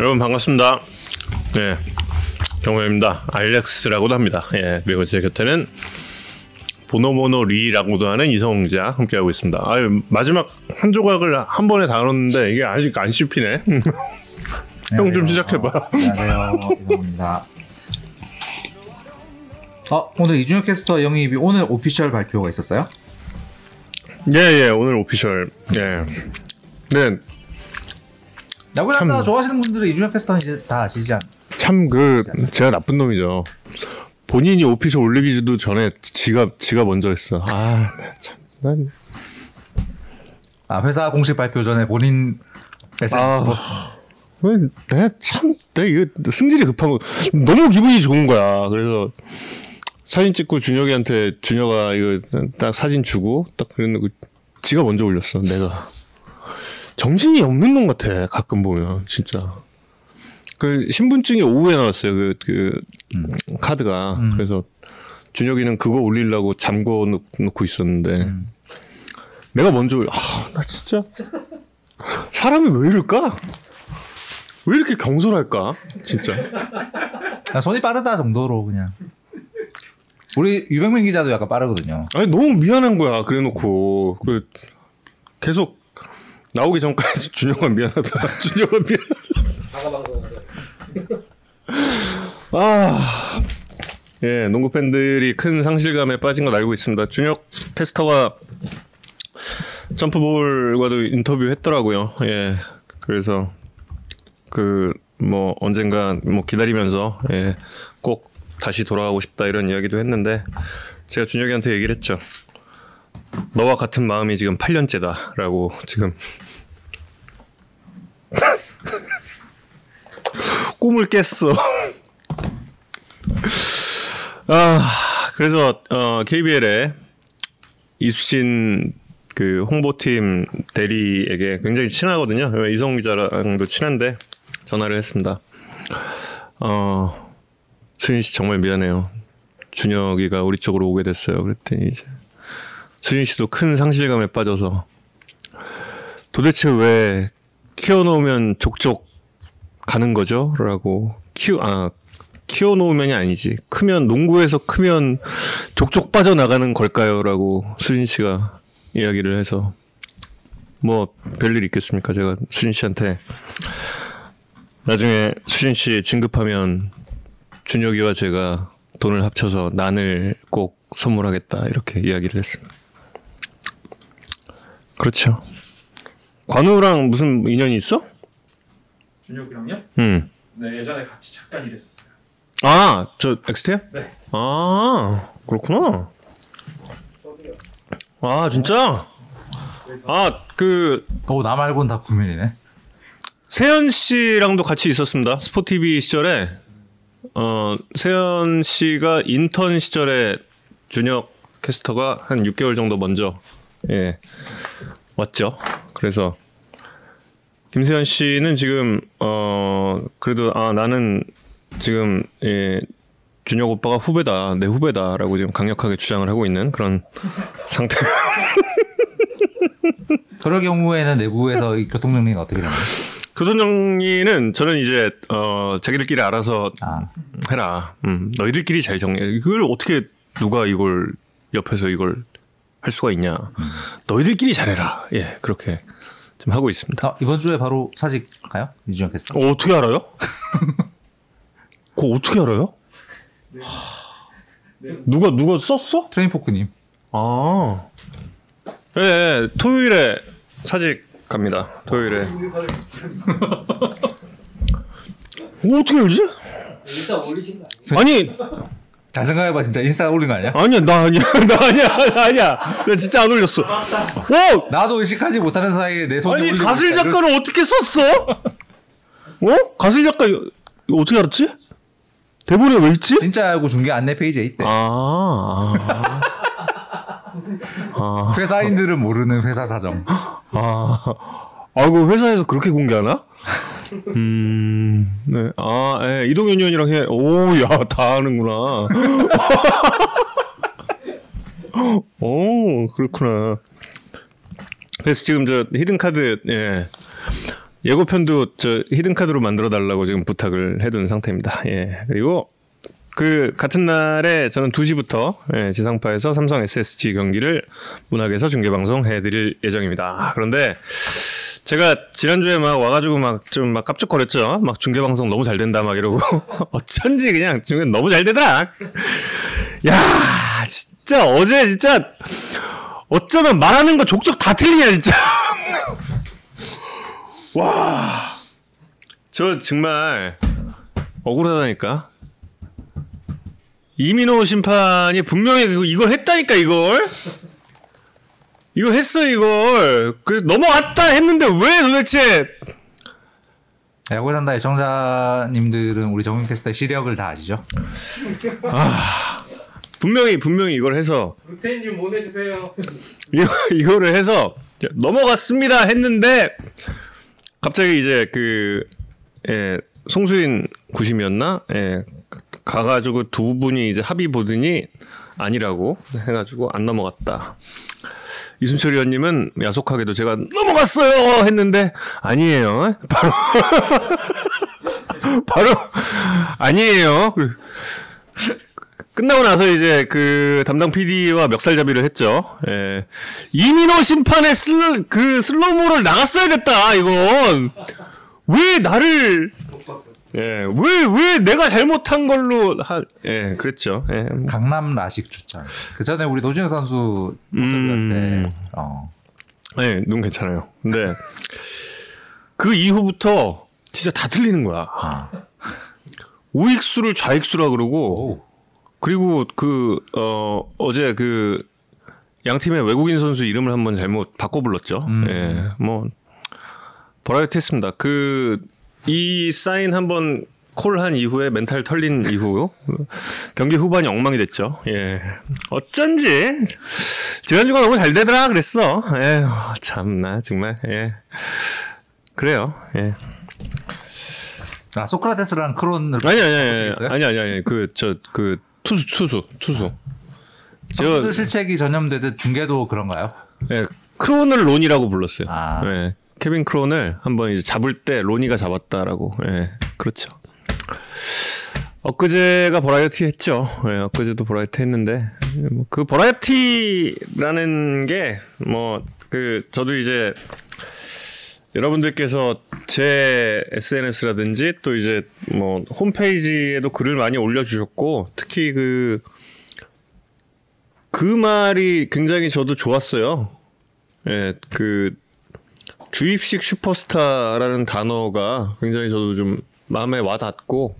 여러분 반갑습니다. 예, 경호입니다. 알렉스라고도 합니다. 예, 그리고 제 곁에는 보노모노 리라고도 하는 이성자 함께하고 있습니다. 아유, 마지막 한 조각을 한 번에 다 넣었는데 이게 아직 안 씹히네. 형 좀 시작해봐. 어, 안녕하세요. 이동입니다. 어, 오늘 이준혁 캐스터 영입이 오늘 오피셜 발표가 있었어요? 예, 예, 오늘 오피셜. 예. 네, 야구 참. 좋아하시는 분들은 이준혁 캐스터 이제 다 아시지 않? 참그 제가 나쁜 놈이죠. 본인이 오피셜 올리기도 전에 지가 지가 먼저 했어. 아, 참. 난 아, 회사 공식 발표 전에 본인 SNS로 아, 왜 내가 참 내가 이거 승질이 급한 거 너무 기분이 좋은 거야. 그래서 사진 찍고 준혁이한테 준혁아 이거 딱 사진 주고 딱 그랬는데 그 지가 먼저 올렸어. 내가 정신이 없는 놈 같아. 가끔 보면 진짜. 그 신분증이 오후에 나왔어요. 그, 그 카드가 음. 그래서 준혁이는 그거 올리려고 잠궈 놓- 놓고 있었는데 내가 먼저 올- 아, 나 진짜 사람이 왜 이럴까? 왜 이렇게 경솔할까? 진짜. 아, 손이 빠르다 정도로 그냥. 우리 유병민 기자도 약간 빠르거든요. 아니 너무 미안한 거야. 그래놓고 그 계속 나오기 전까지 준영아 미안하다. 준영아 미안. 아, 예, 농구 팬들이 큰 상실감에 빠진 걸 알고 있습니다. 준혁 캐스터가 점프볼과도 인터뷰했더라고요. 예, 그래서 그 뭐 언젠가 뭐 기다리면서 예, 꼭 다시 돌아가고 싶다 이런 이야기도 했는데 제가 준혁이한테 얘기를 했죠. 너와 같은 마음이 지금 8년째다라고 지금 꿈을 깼어. 아 그래서 어, KBL에 이수진 그 홍보팀 대리에게 굉장히 친하거든요. 이성 기자랑도 친한데 전화를 했습니다. 어 수진 씨 정말 미안해요. 준혁이가 우리 쪽으로 오게 됐어요. 그랬더니 이제 수진 씨도 큰 상실감에 빠져서 도대체 왜 키워놓으면 족족 가는 거죠? 라고 키워 아 키워놓으면이 아니지 크면 농구에서 크면 족족 빠져나가는 걸까요? 라고 수진 씨가 이야기를 해서 뭐 별일 있겠습니까? 제가 수진 씨한테 나중에 수진 씨 진급하면 준혁이와 제가 돈을 합쳐서 난을 꼭 선물하겠다 이렇게 이야기를 했습니다. 그렇죠. 관우랑 무슨 인연이 있어? 준혁이랑요? 음. 네 예전에 같이 잠깐 일했었어요. 아, 저 엑스테야? 네. 아, 그렇구나. 아, 진짜? 아, 그 어, 나 말고는 다 구면이네. 세현 씨랑도 같이 있었습니다. 스포티비 시절에 어 세현 씨가 인턴 시절에 준혁 캐스터가 한 6개월 정도 먼저 예 왔죠. 그래서 김세현 씨는 지금 어 그래도 아 나는 지금 예 준혁 오빠가 후배다 내 후배다라고 지금 강력하게 주장을 하고 있는 그런 상태. 그럴 경우에는 내부에서 이 교통 정리는 어떻게 되나요? 교돈 정리는 저는 이제 어 자기들끼리 알아서 아, 해라. 음, 너희들끼리 잘 정리해. 이걸 어떻게 누가 이걸 옆에서 이걸 할 수가 있냐. 너희들끼리 잘해라. 예, 그렇게 좀 하고 있습니다. 아, 이번 주에 바로 사직 가요? 이준혁 캐스터. 어, 어떻게 알아요? 그거 어떻게 알아요? 누가 누가 썼어? 트레인포크님. 아, 예, 예, 토요일에 사직 갑니다. 토요일에. 어, 어떻게 알지? 일단 올리신 거 아니에요? 아니, 잘 생각해봐, 진짜 인스타 올린 거 아니야? 아니야, 나 아니야, 나 아니야, 나 아니야. 나 진짜 안 올렸어. 어, 나도 의식하지 못하는 사이에 내 손이 아니 올리고 가슬. 작가는 어떻게 썼어? 어? 가슬 작가 이거 어떻게 알았지? 대본에 왜 있지? 진짜 알고 준 게 안내 페이지에 있대. 아, 아, 아, 회사인들은 모르는 회사 사정. 아, 아, 그 회사에서 그렇게 공개하나? 음, 네, 아, 예, 이동현 의원이랑 해. 오, 야, 다 아는구나. 오, 그렇구나. 그래서 지금 저 히든 카드, 예, 예고편도 저 히든 카드로 만들어 달라고 지금 부탁을 해둔 상태입니다. 예. 그리고 그 같은 날에 저는 2시부터 예, 지상파에서 삼성 SSG 경기를 문학에서 중계 방송 해드릴 예정입니다. 아, 그런데 제가 지난주에 막 와가지고 막 좀 막 깝죽거렸죠. 막 중계 방송 너무 잘 된다 막 이러고 어쩐지 그냥 중계 너무 잘 되더라. 야 진짜 어제 진짜 어쩌면 말하는 거 족족 다 틀리냐 진짜. 와. 저 정말 억울하다니까. 이민호 심판이 분명히 이걸 했다니까 이걸. 이걸 했어 이걸. 그래서 넘어갔다 했는데 왜 도대체 야구 산다 애청자님들은 우리 정윤 캐스터의 시력을 다 아시죠? 분명히 분명히 이걸 해서 루테인님 보내주세요. 이거, 이거를 해서 넘어갔습니다 했는데 갑자기 이제 그 예, 송수인 구심이었나? 예, 가가지고 두 분이 이제 합의 보더니 아니라고 해가지고 안 넘어갔다. 이순철 의원님은 야속하게도 제가 넘어갔어요 했는데 아니에요. 바로 바로 아니에요. 그- 끝나고 나서 이제 그 담당 PD와 멱살잡이를 했죠. 예. 이민호 심판의 슬, 그 slow-mo를 나갔어야 됐다, 이건. 왜 나를, 예, 왜, 왜 내가 잘못한 걸로, 하, 예, 그랬죠. 예. 강남 라식 추천. 그 전에 우리 노준혁 선수 음. 어. 예, 눈 괜찮아요. 근데 그 이후부터 진짜 다 틀리는 거야. 아. 우익수를 좌익수라 그러고, 오. 그리고 그, 어, 어제 그, 양 팀의 외국인 선수 이름을 한번 잘못 바꿔 불렀죠. 음. 예, 뭐, 버라이어티 했습니다. 그, 이 사인 한번 콜한 이후에 멘탈 털린 이후, 경기 후반이 엉망이 됐죠. 예. 어쩐지, 지난주가 너무 잘 되더라 그랬어. 예, 참나, 정말, 예. 그래요, 예. 아 소크라테스랑 크론을 아니, 아니, 아니? 아니, 아니, 아니, 그, 저, 그, 투수, 투수, 투수. 선수들 실책이 전염되듯 중계도 그런가요? 예, 크론을 론이라고 불렀어요. 아. 예, 케빈 크론을 한번 이제 잡을 때 론이가 잡았다라고. 예, 그렇죠. 엊그제가 버라이어티 했죠. 예, 엊그제도 버라이어티 했는데 뭐 그 버라이어티라는 게 뭐 그 저도 이제 여러분들께서 제 SNS라든지 또 이제 뭐 홈페이지에도 글을 많이 올려주셨고 특히 그그 말이 굉장히 저도 좋았어요. 예, 그 주입식 슈퍼스타라는 단어가 굉장히 저도 좀 마음에 와닿고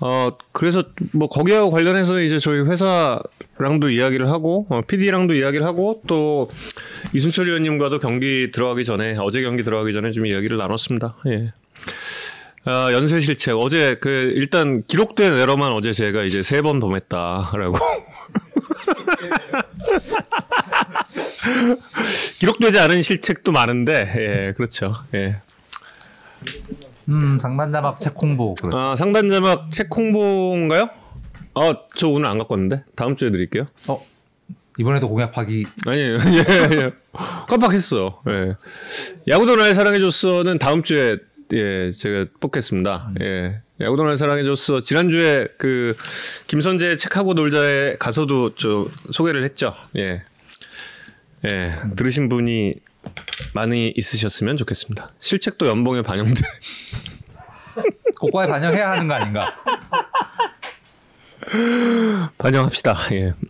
어 그래서 뭐 거기하고 관련해서 이제 저희 회사랑도 이야기를 하고 어, PD랑도 이야기를 하고 또 이순철 의원님과도 경기 들어가기 전에 어제 경기 들어가기 전에 좀 이야기를 나눴습니다. 예. 아, 연쇄 실책 어제 그 일단 기록된 에러만 어제 제가 이제 세번 dom했다라고 기록되지 않은 실책도 많은데 예 그렇죠 예 음 상단자막 책 홍보 그렇죠. 아, 상단 자막 책 홍보인가요? 아, 저 오늘 안 갖고 왔는데 다음 주에 드릴게요. 어 이번에도 공약하기 아니에요. 예, 예. 깜빡했어. 예. 야구도 날 사랑해줬어는 다음 주에 예, 제가 뽑겠습니다. 예. 야구도 날 사랑해줬어. 지난주에 그 김선재 책하고 놀자에 가서도 저 소개를 했죠. 예. 예. 들으신 분이 많이 있으셨으면 좋겠습니다. 실책도 연봉에 반영돼. 고가에 반영해야 하는 거 아닌가? 반영합시다. 예.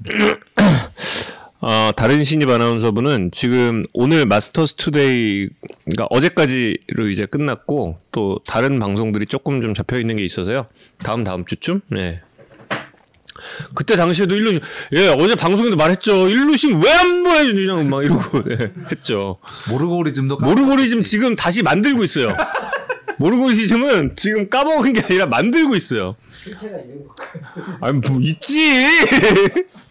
어, 다른 신입 아나운서분은 지금 오늘 마스터스 투데이가 어제까지로 이제 끝났고 또 다른 방송들이 조금 좀 잡혀 있는 게 있어서요. 다음 다음 주쯤. 네. 그때 당시에도 일루신 예 어제 방송에도 말했죠. 일루신 왜 안 보내주냐고 막 이러고 예, 했죠. 모르고리즘도 까- 모르고리즘 지금 다시 만들고 있어요. 모르고리즘은 지금 까먹은 게 아니라 만들고 있어요. 아니 뭐 있지!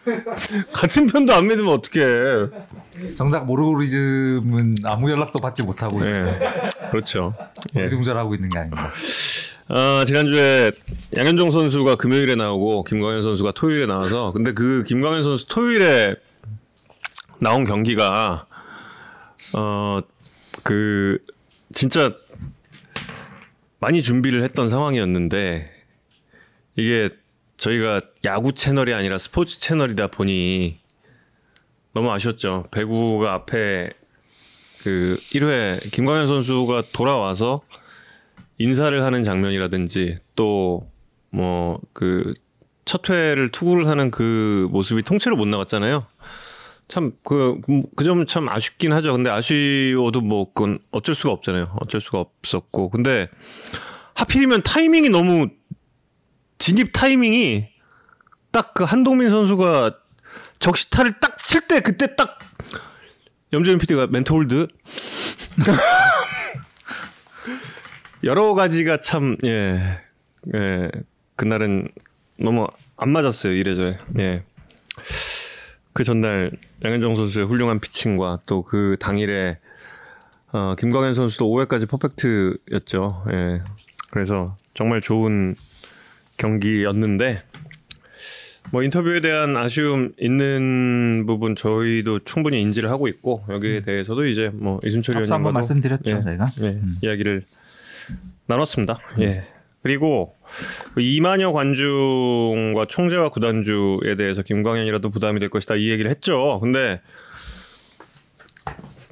같은 편도 안 믿으면 어떡해. 정작 모르고리즘은 아무 연락도 받지 못하고 예 그렇죠. 예. 이동절하고 있는 게 아닌가. 아 지난주에 양현종 선수가 금요일에 나오고 김광현 선수가 토요일에 나와서 근데 그 김광현 선수 토요일에 나온 경기가 어 그 진짜 많이 준비를 했던 상황이었는데 이게 저희가 야구 채널이 아니라 스포츠 채널이다 보니 너무 아쉬웠죠. 배구가 앞에 그 1회 김광현 선수가 돌아와서 인사를 하는 장면이라든지 또 뭐 그 첫 회를 투구를 하는 그 모습이 통째로 못 나갔잖아요. 참 그 그 점은 참 아쉽긴 하죠. 근데 아쉬워도 뭐 그건 어쩔 수가 없잖아요. 어쩔 수가 없었고 근데 하필이면 타이밍이 너무 진입 타이밍이 딱 그 한동민 선수가 적시타를 딱 칠 때 그때 딱 염재현 PD가 멘토홀드 여러 가지가 참 예. 예. 그날은 너무 안 맞았어요. 이래저래. 예. 그 전날 양현종 선수의 훌륭한 피칭과 또 그 당일에 어, 김광현 선수도 5회까지 퍼펙트였죠. 예. 그래서 정말 좋은 경기였는데 뭐 인터뷰에 대한 아쉬움 있는 부분 저희도 충분히 인지를 하고 있고 여기에 대해서 도 이제 뭐 이순철 앞서 한번 말씀드렸죠 예, 저희가. 예, 이야기를 나눴습니다. 예. 그리고 그 이만여 관중과 총재와 구단주에 대해서 김광현이라도 부담이 될 것이다 이 얘기를 했죠. 근데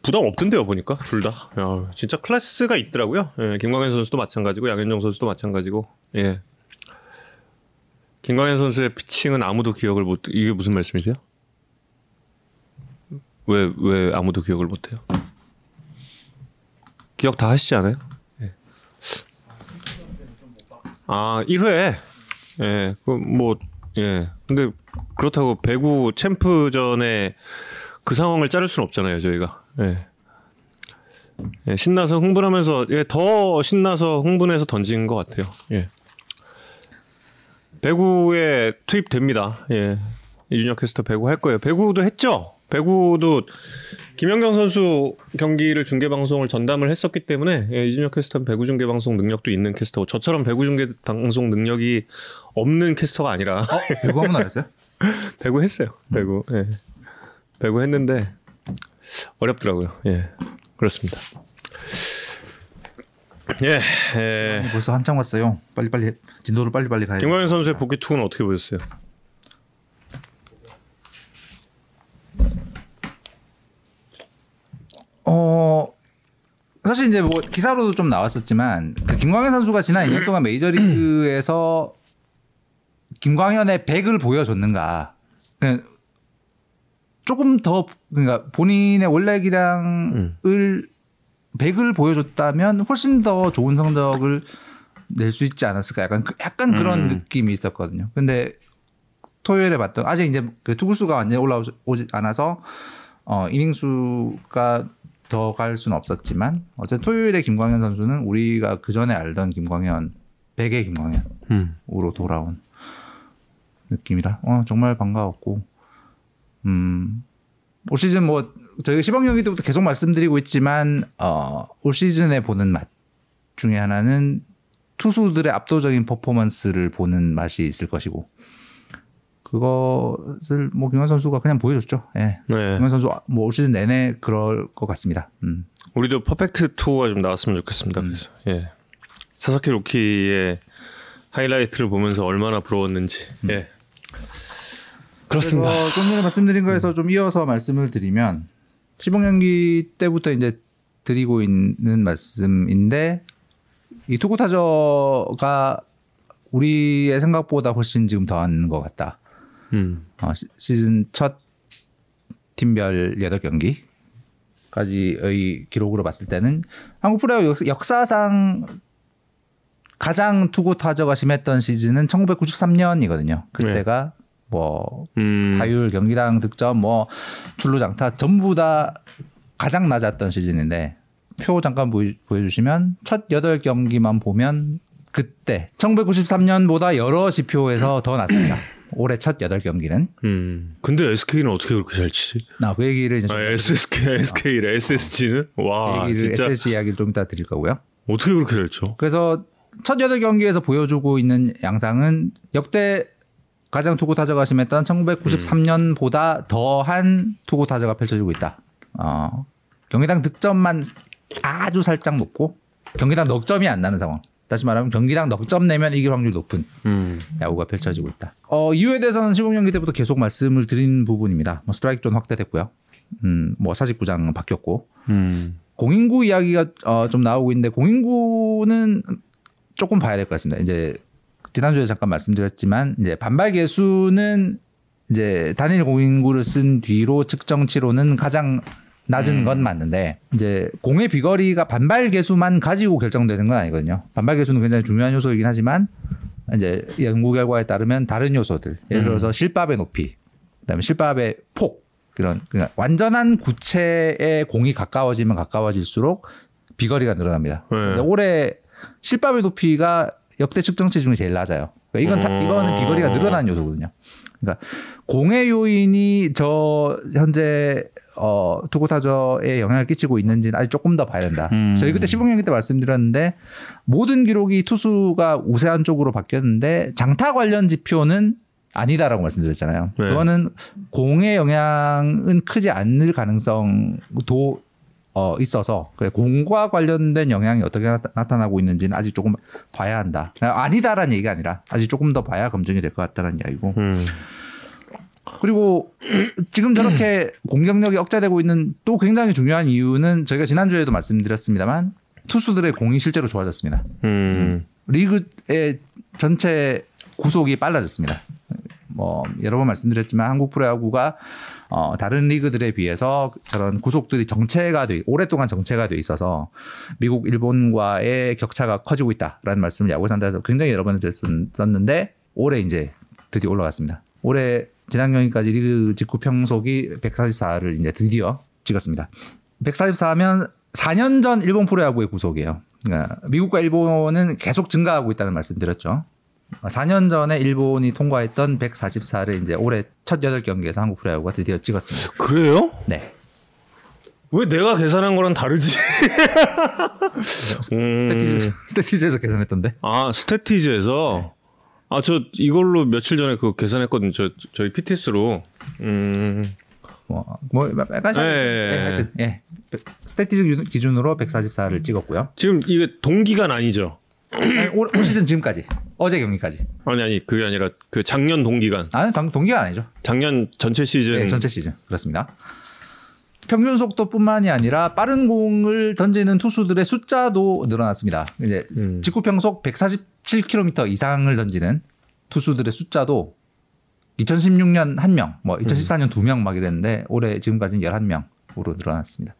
부담 없던데요 보니까 둘 다. 야, 진짜 클래스가 있더라고요. 예, 김광현 선수도 마찬가지고 양현종 선수도 마찬가지고. 예. 김광현 선수의 피칭은 아무도 기억을 못. 이게 무슨 말씀이세요? 왜 왜 아무도 기억을 못해요? 기억 다 하시지 않아요? 예. 아 1회. 예. 그 뭐 예. 근데 그렇다고 배구 챔프전에 그 상황을 자를 수는 없잖아요, 저희가. 예. 예, 신나서 흥분하면서 예, 더 신나서 흥분해서 던진 것 같아요. 예. 배구에 투입됩니다. 예. 이준혁 캐스터 배구 할 거예요. 배구도 했죠. 배구도 김연경 선수 경기를 중계 방송을 전담을 했었기 때문에 예, 이준혁 캐스터는 배구 중계 방송 능력도 있는 캐스터고 저처럼 배구 중계 방송 능력이 없는 캐스터가 아니라 어, 배구 한번 안 했어요? 배구 했어요. 배구. 예. 배구 했는데 어렵더라고요. 예. 그렇습니다. 예. 예. 벌써 한참 왔어요. 빨리 빨리 진도를 빨리 빨리 가야 돼. 김광현 선수의 복귀 투구는 어떻게 보셨어요? 어 사실 이제 뭐 기사로도 좀 나왔었지만 그 김광현 선수가 지난 2년 동안 메이저리그에서 김광현의 100을 보여줬는가? 그냥 조금 더 그러니까 본인의 원래 기량을 100을 보여줬다면 훨씬 더 좋은 성적을 낼 수 있지 않았을까? 약간 그- 약간 그런 음. 느낌이 있었거든요. 근데 토요일에 봤던 아직 이제 그 투구수가 완전히 올라오지 않아서 어 이닝 수가 더 갈 수는 없었지만 어쨌든 토요일에 김광현 선수는 우리가 그 전에 알던 김광현 백의 김광현으로 음. 돌아온 느낌이라 어 정말 반가웠고 음올 시즌 뭐 저희가 시범 경기 때부터 계속 말씀드리고 있지만 어 올 시즌에 보는 맛 중에 하나는 투수들의 압도적인 퍼포먼스를 보는 맛이 있을 것이고 그것을 뭐 김광현 선수가 그냥 보여줬죠. 예. 네. 김광현 선수 뭐올 시즌 내내 그럴 것 같습니다. 음. 우리도 퍼펙트 투어가 좀 나왔으면 좋겠습니다. 그래서 예. 사사키 로키의 하이라이트를 보면서 얼마나 부러웠는지. 예. 그렇습니다. 좀 전에 말씀드린 거에서 좀 이어서 말씀을 드리면 시범 경기 때부터 이제 드리고 있는 말씀인데 이 투구 타저가 우리의 생각보다 훨씬 지금 더한 것 같다. 음. 어, 시- 시즌 첫 팀별 8경기까지의 기록으로 봤을 때는 한국 프로야구 역- 역사상 가장 투구 타저가 심했던 시즌은 1993년이거든요. 그때가 뭐 음. 타율, 경기당 득점, 뭐 출루 장타 전부 다 가장 낮았던 시즌인데 표 잠깐 보여, 보여주시면 첫 8경기만 보면 그때 1993년보다 여러 지표에서 더 낮습니다. 올해 첫 8경기는 음. 근데 SK는 어떻게 그렇게 잘 치지? 나그 얘기를 이제 좀 아, SSK, SK래. SSG는 와, 그 진짜 SSG 이야기를 좀 이따 드릴 거고요. 어떻게 그렇게 잘 쳐? 그래서 첫 8경기에서 보여주고 있는 양상은 역대 가장 투구 타자가 심했던 1993년보다 더한 투구 타자가 펼쳐지고 있다. 어, 경기당 득점만 아주 살짝 높고 경기당 넉 점이 안 나는 상황. 다시 말하면 경기당 넉 점 내면 이길 확률이 높은 음. 야구가 펼쳐지고 있다. 어, 이유에 대해서는 시범 경기 때부터 계속 말씀을 드린 부분입니다. 뭐 스트라이크 존 확대됐고요. 음, 뭐 사직구장 바뀌었고 음. 공인구 이야기가 어, 좀 나오고 있는데 공인구는 조금 봐야 될 것 같습니다. 이제 지난주에 잠깐 말씀드렸지만 이제 반발 계수는 이제 단일 공인구를 쓴 뒤로 측정치로는 가장 낮은 건 맞는데 이제 공의 비거리가 반발 개수만 가지고 결정되는 건 아니거든요. 반발 개수는 굉장히 중요한 요소이긴 하지만 이제 연구 결과에 따르면 다른 요소들 예를 들어서 실밥의 높이, 그다음에 실밥의 폭 이런 그러니까 완전한 구체의 공이 가까워지면 가까워질수록 비거리가 늘어납니다. 네. 올해 실밥의 높이가 역대 측정치 중에 제일 낮아요. 그러니까 이건 다, 어. 이거는 비거리가 늘어나는 요소거든요. 그러니까 공의 요인이 저 현재 어 투구 타저에 영향을 끼치고 있는지는 아직 조금 더 봐야 된다. 음. 저희 그때 시범 경기 때 말씀드렸는데 모든 기록이 투수가 우세한 쪽으로 바뀌었는데 장타 관련 지표는 아니다라고 말씀드렸잖아요. 네. 그거는 공의 영향은 크지 않을 가능성도 어, 있어서 그래, 공과 관련된 영향이 어떻게 나타, 나고 있는지는 아직 조금 봐야 한다. 아니다라는 얘기가 아니라 아직 조금 더 봐야 검증이 될 것 같다는 이야기고. 음. 그리고 지금 저렇게 공격력이 억제되고 있는 또 굉장히 중요한 이유는 저희가 지난주에도 말씀드렸습니다만 투수들의 공이 실제로 좋아졌습니다. 음. 리그의 전체 구속이 빨라졌습니다. 뭐 여러 번 말씀드렸지만 한국 프로야구가 어, 다른 리그들에 비해서 저런 구속들이 정체가 돼 오랫동안 정체가 돼 있어서 미국, 일본과의 격차가 커지고 있다라는 말씀을 야구 산다에서 굉장히 여러 번 드렸었는데 올해 이제 드디어 올라갔습니다. 올해 지난 경기까지 리그 직후 평속이 144를 이제 드디어 찍었습니다. 144면 4년 전 일본 프로야구의 구속이에요. 그러니까 미국과 일본은 계속 증가하고 있다는 말씀드렸죠. 4년 전에 일본이 통과했던 144를 이제 올해 첫 8경기에서 한국 프로야구가 드디어 찍었습니다. 그래요? 네. 왜 내가 계산한 거랑 다르지? 음. 스태티즈, 스태티즈에서 계산했던데. 아 스태티즈에서 아 저 이걸로 며칠 전에 그거 계산했거든요. 저 저희 PTS로. 음. 뭐, 뭐 약간 샤- 예, 예, 예, 예. 하여튼 예. 스태티즈 기준- 기준으로 144를 찍었고요. 지금 이게 동기간 아니죠? 아니, 올, 올 시즌 지금까지 어제 경기까지. 아니 아니 그게 아니라 그 작년 동기간. 아니 당- 동기가 아니죠. 작년 전체 시즌. 네, 전체 시즌 그렇습니다. 평균 속도뿐만이 아니라 빠른 공을 던지는 투수들의 숫자도 늘어났습니다. 이제 음. 직구 평속 147km 이상을 던지는 투수들의 숫자도 2016년 1명, 뭐 2014년 2명 막 이랬는데 올해 지금까지는 11명으로 늘어났습니다.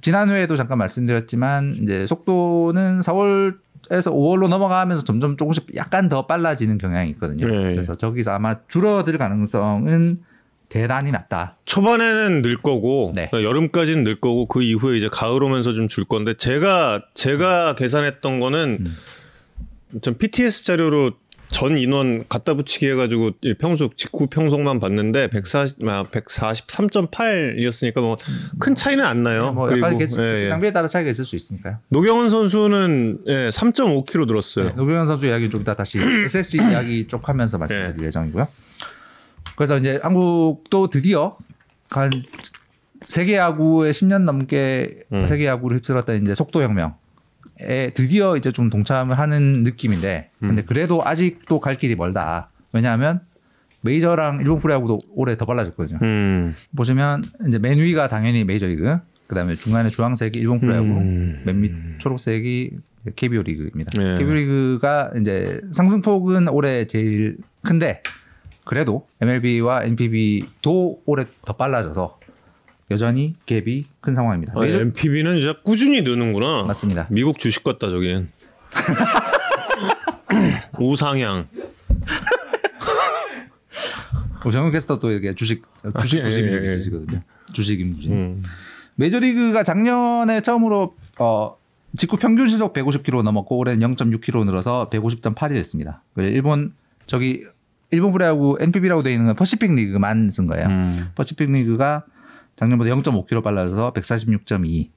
지난 회에도 잠깐 말씀드렸지만 이제 속도는 4월에서 5월로 넘어가면서 점점 조금씩 약간 더 빨라지는 경향이 있거든요. 네. 그래서 저기서 아마 줄어들 가능성은 대단히 낮다. 초반에는 늘 거고 네. 그러니까 여름까지는 늘 거고 그 이후에 이제 가을 오면서 좀 줄 건데 제가 제가 계산했던 거는 전 PTS 자료로 전 인원 갖다 붙이기 해가지고 이 평속 직구 평속만 봤는데 140, 아, 143.8이었으니까 뭐 큰 차이는 안 나요. 뭐 약간 그리고 개수, 예, 예. 장비에 따라 차이가 있을 수 있으니까요. 노경원 선수는 예, 3.5kg 늘었어요. 네, 노경현 선수 이야기 좀 이따 다시 SSG 이야기 쪽 하면서 말씀드릴 네. 예정이고요. 그래서 이제 한국도 드디어 한 세계 야구에 10년 넘게 음. 세계 야구를 휩쓸었던 이제 속도 혁명 에 드디어 이제 좀 동참을 하는 느낌인데 음. 근데 그래도 아직도 갈 길이 멀다. 왜냐하면 메이저랑 일본 프로야구도 올해 더 빨라졌거든요. 음. 보시면 이제 맨 위가 당연히 메이저리그, 그다음에 중간에 주황색이 일본 프로야구, 음. 맨밑 초록색이 KBO 리그입니다. 네. KBO 리그가 이제 상승폭은 올해 제일 큰데 그래도 MLB와 NPB도 올해 더 빨라져서 여전히 갭이 큰 상황입니다. 아, 메이저- MPB는 진짜 꾸준히 느는구나. 맞습니다. 미국 주식 같다 저긴. 우상향. 정현 캐스터도 이렇게 주식 주식 아, 부심이 예, 예, 예. 있으시거든요. 주식 인부심. 음. 메이저리그가 작년에 처음으로 어 직구 평균 시속 150km 넘었고 올해는 0.6km 늘어서 150.8이 됐습니다. 그 일본 저기 일본 프로야구 NPB라고 되어 있는 건 퍼시픽 리그만 쓴 거예요. 음. 퍼시픽 리그가 작년보다 0.5km 빨라져서 146.2.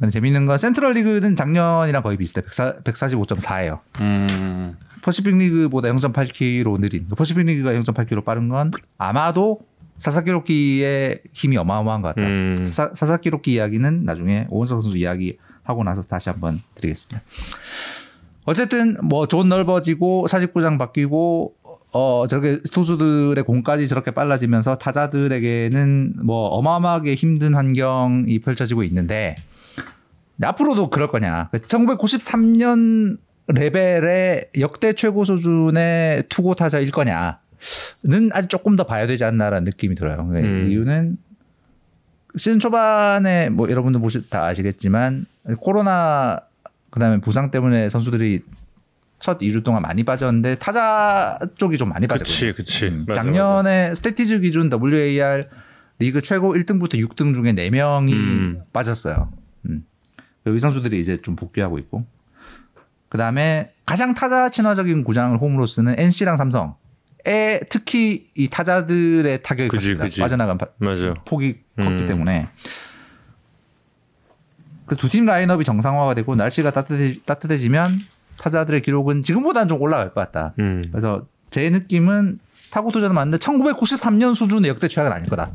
근데 재밌는 건 센트럴 리그는 작년이랑 거의 비슷해. 145.4예요. 음. 퍼시픽 리그보다 0.8km 느린. 그 퍼시픽 리그가 0.8km 빠른 건 아마도 사사키 로키의 힘이 어마어마한 것 같다. 음. 사, 사사키 로키 이야기는 나중에 오원석 선수 이야기 하고 나서 다시 한번 드리겠습니다. 어쨌든 뭐 존 넓어지고 사직구장 바뀌고 어 저렇게 투수들의 공까지 저렇게 빨라지면서 타자들에게는 뭐 어마어마하게 힘든 환경이 펼쳐지고 있는데 앞으로도 그럴 거냐? 1993년 레벨의 역대 최고 수준의 투고타저일 거냐? 는 아직 조금 더 봐야 되지 않나라는 느낌이 들어요. 그 음. 이유는 시즌 초반에 뭐 여러분들 보시 다 아시겠지만 코로나 그다음에 부상 때문에 선수들이 첫 2주 동안 많이 빠졌는데 타자 쪽이 좀 많이 빠졌거든요. 그치, 그치. 음, 맞아, 작년에 스태티즈 기준 WAR 리그 최고 1등부터 6등 중에 4명이 음. 빠졌어요. 음. 이 선수들이 이제 좀 복귀하고 있고. 그 다음에 가장 타자 친화적인 구장을 홈으로 쓰는 NC랑 삼성 에 특히 이 타자들의 타격이 컸습니다. 그지. 빠져나간 파-. 폭이 컸기 음. 때문에 그래서 두 팀 라인업이 정상화가 되고 날씨가 따뜻해, 따뜻해지면 타자들의 기록은 지금보다는 좀 올라갈 것 같다. 음. 그래서 제 느낌은 타구 투자는 맞는데 1993년 수준의 역대 최악은 아닐 거다.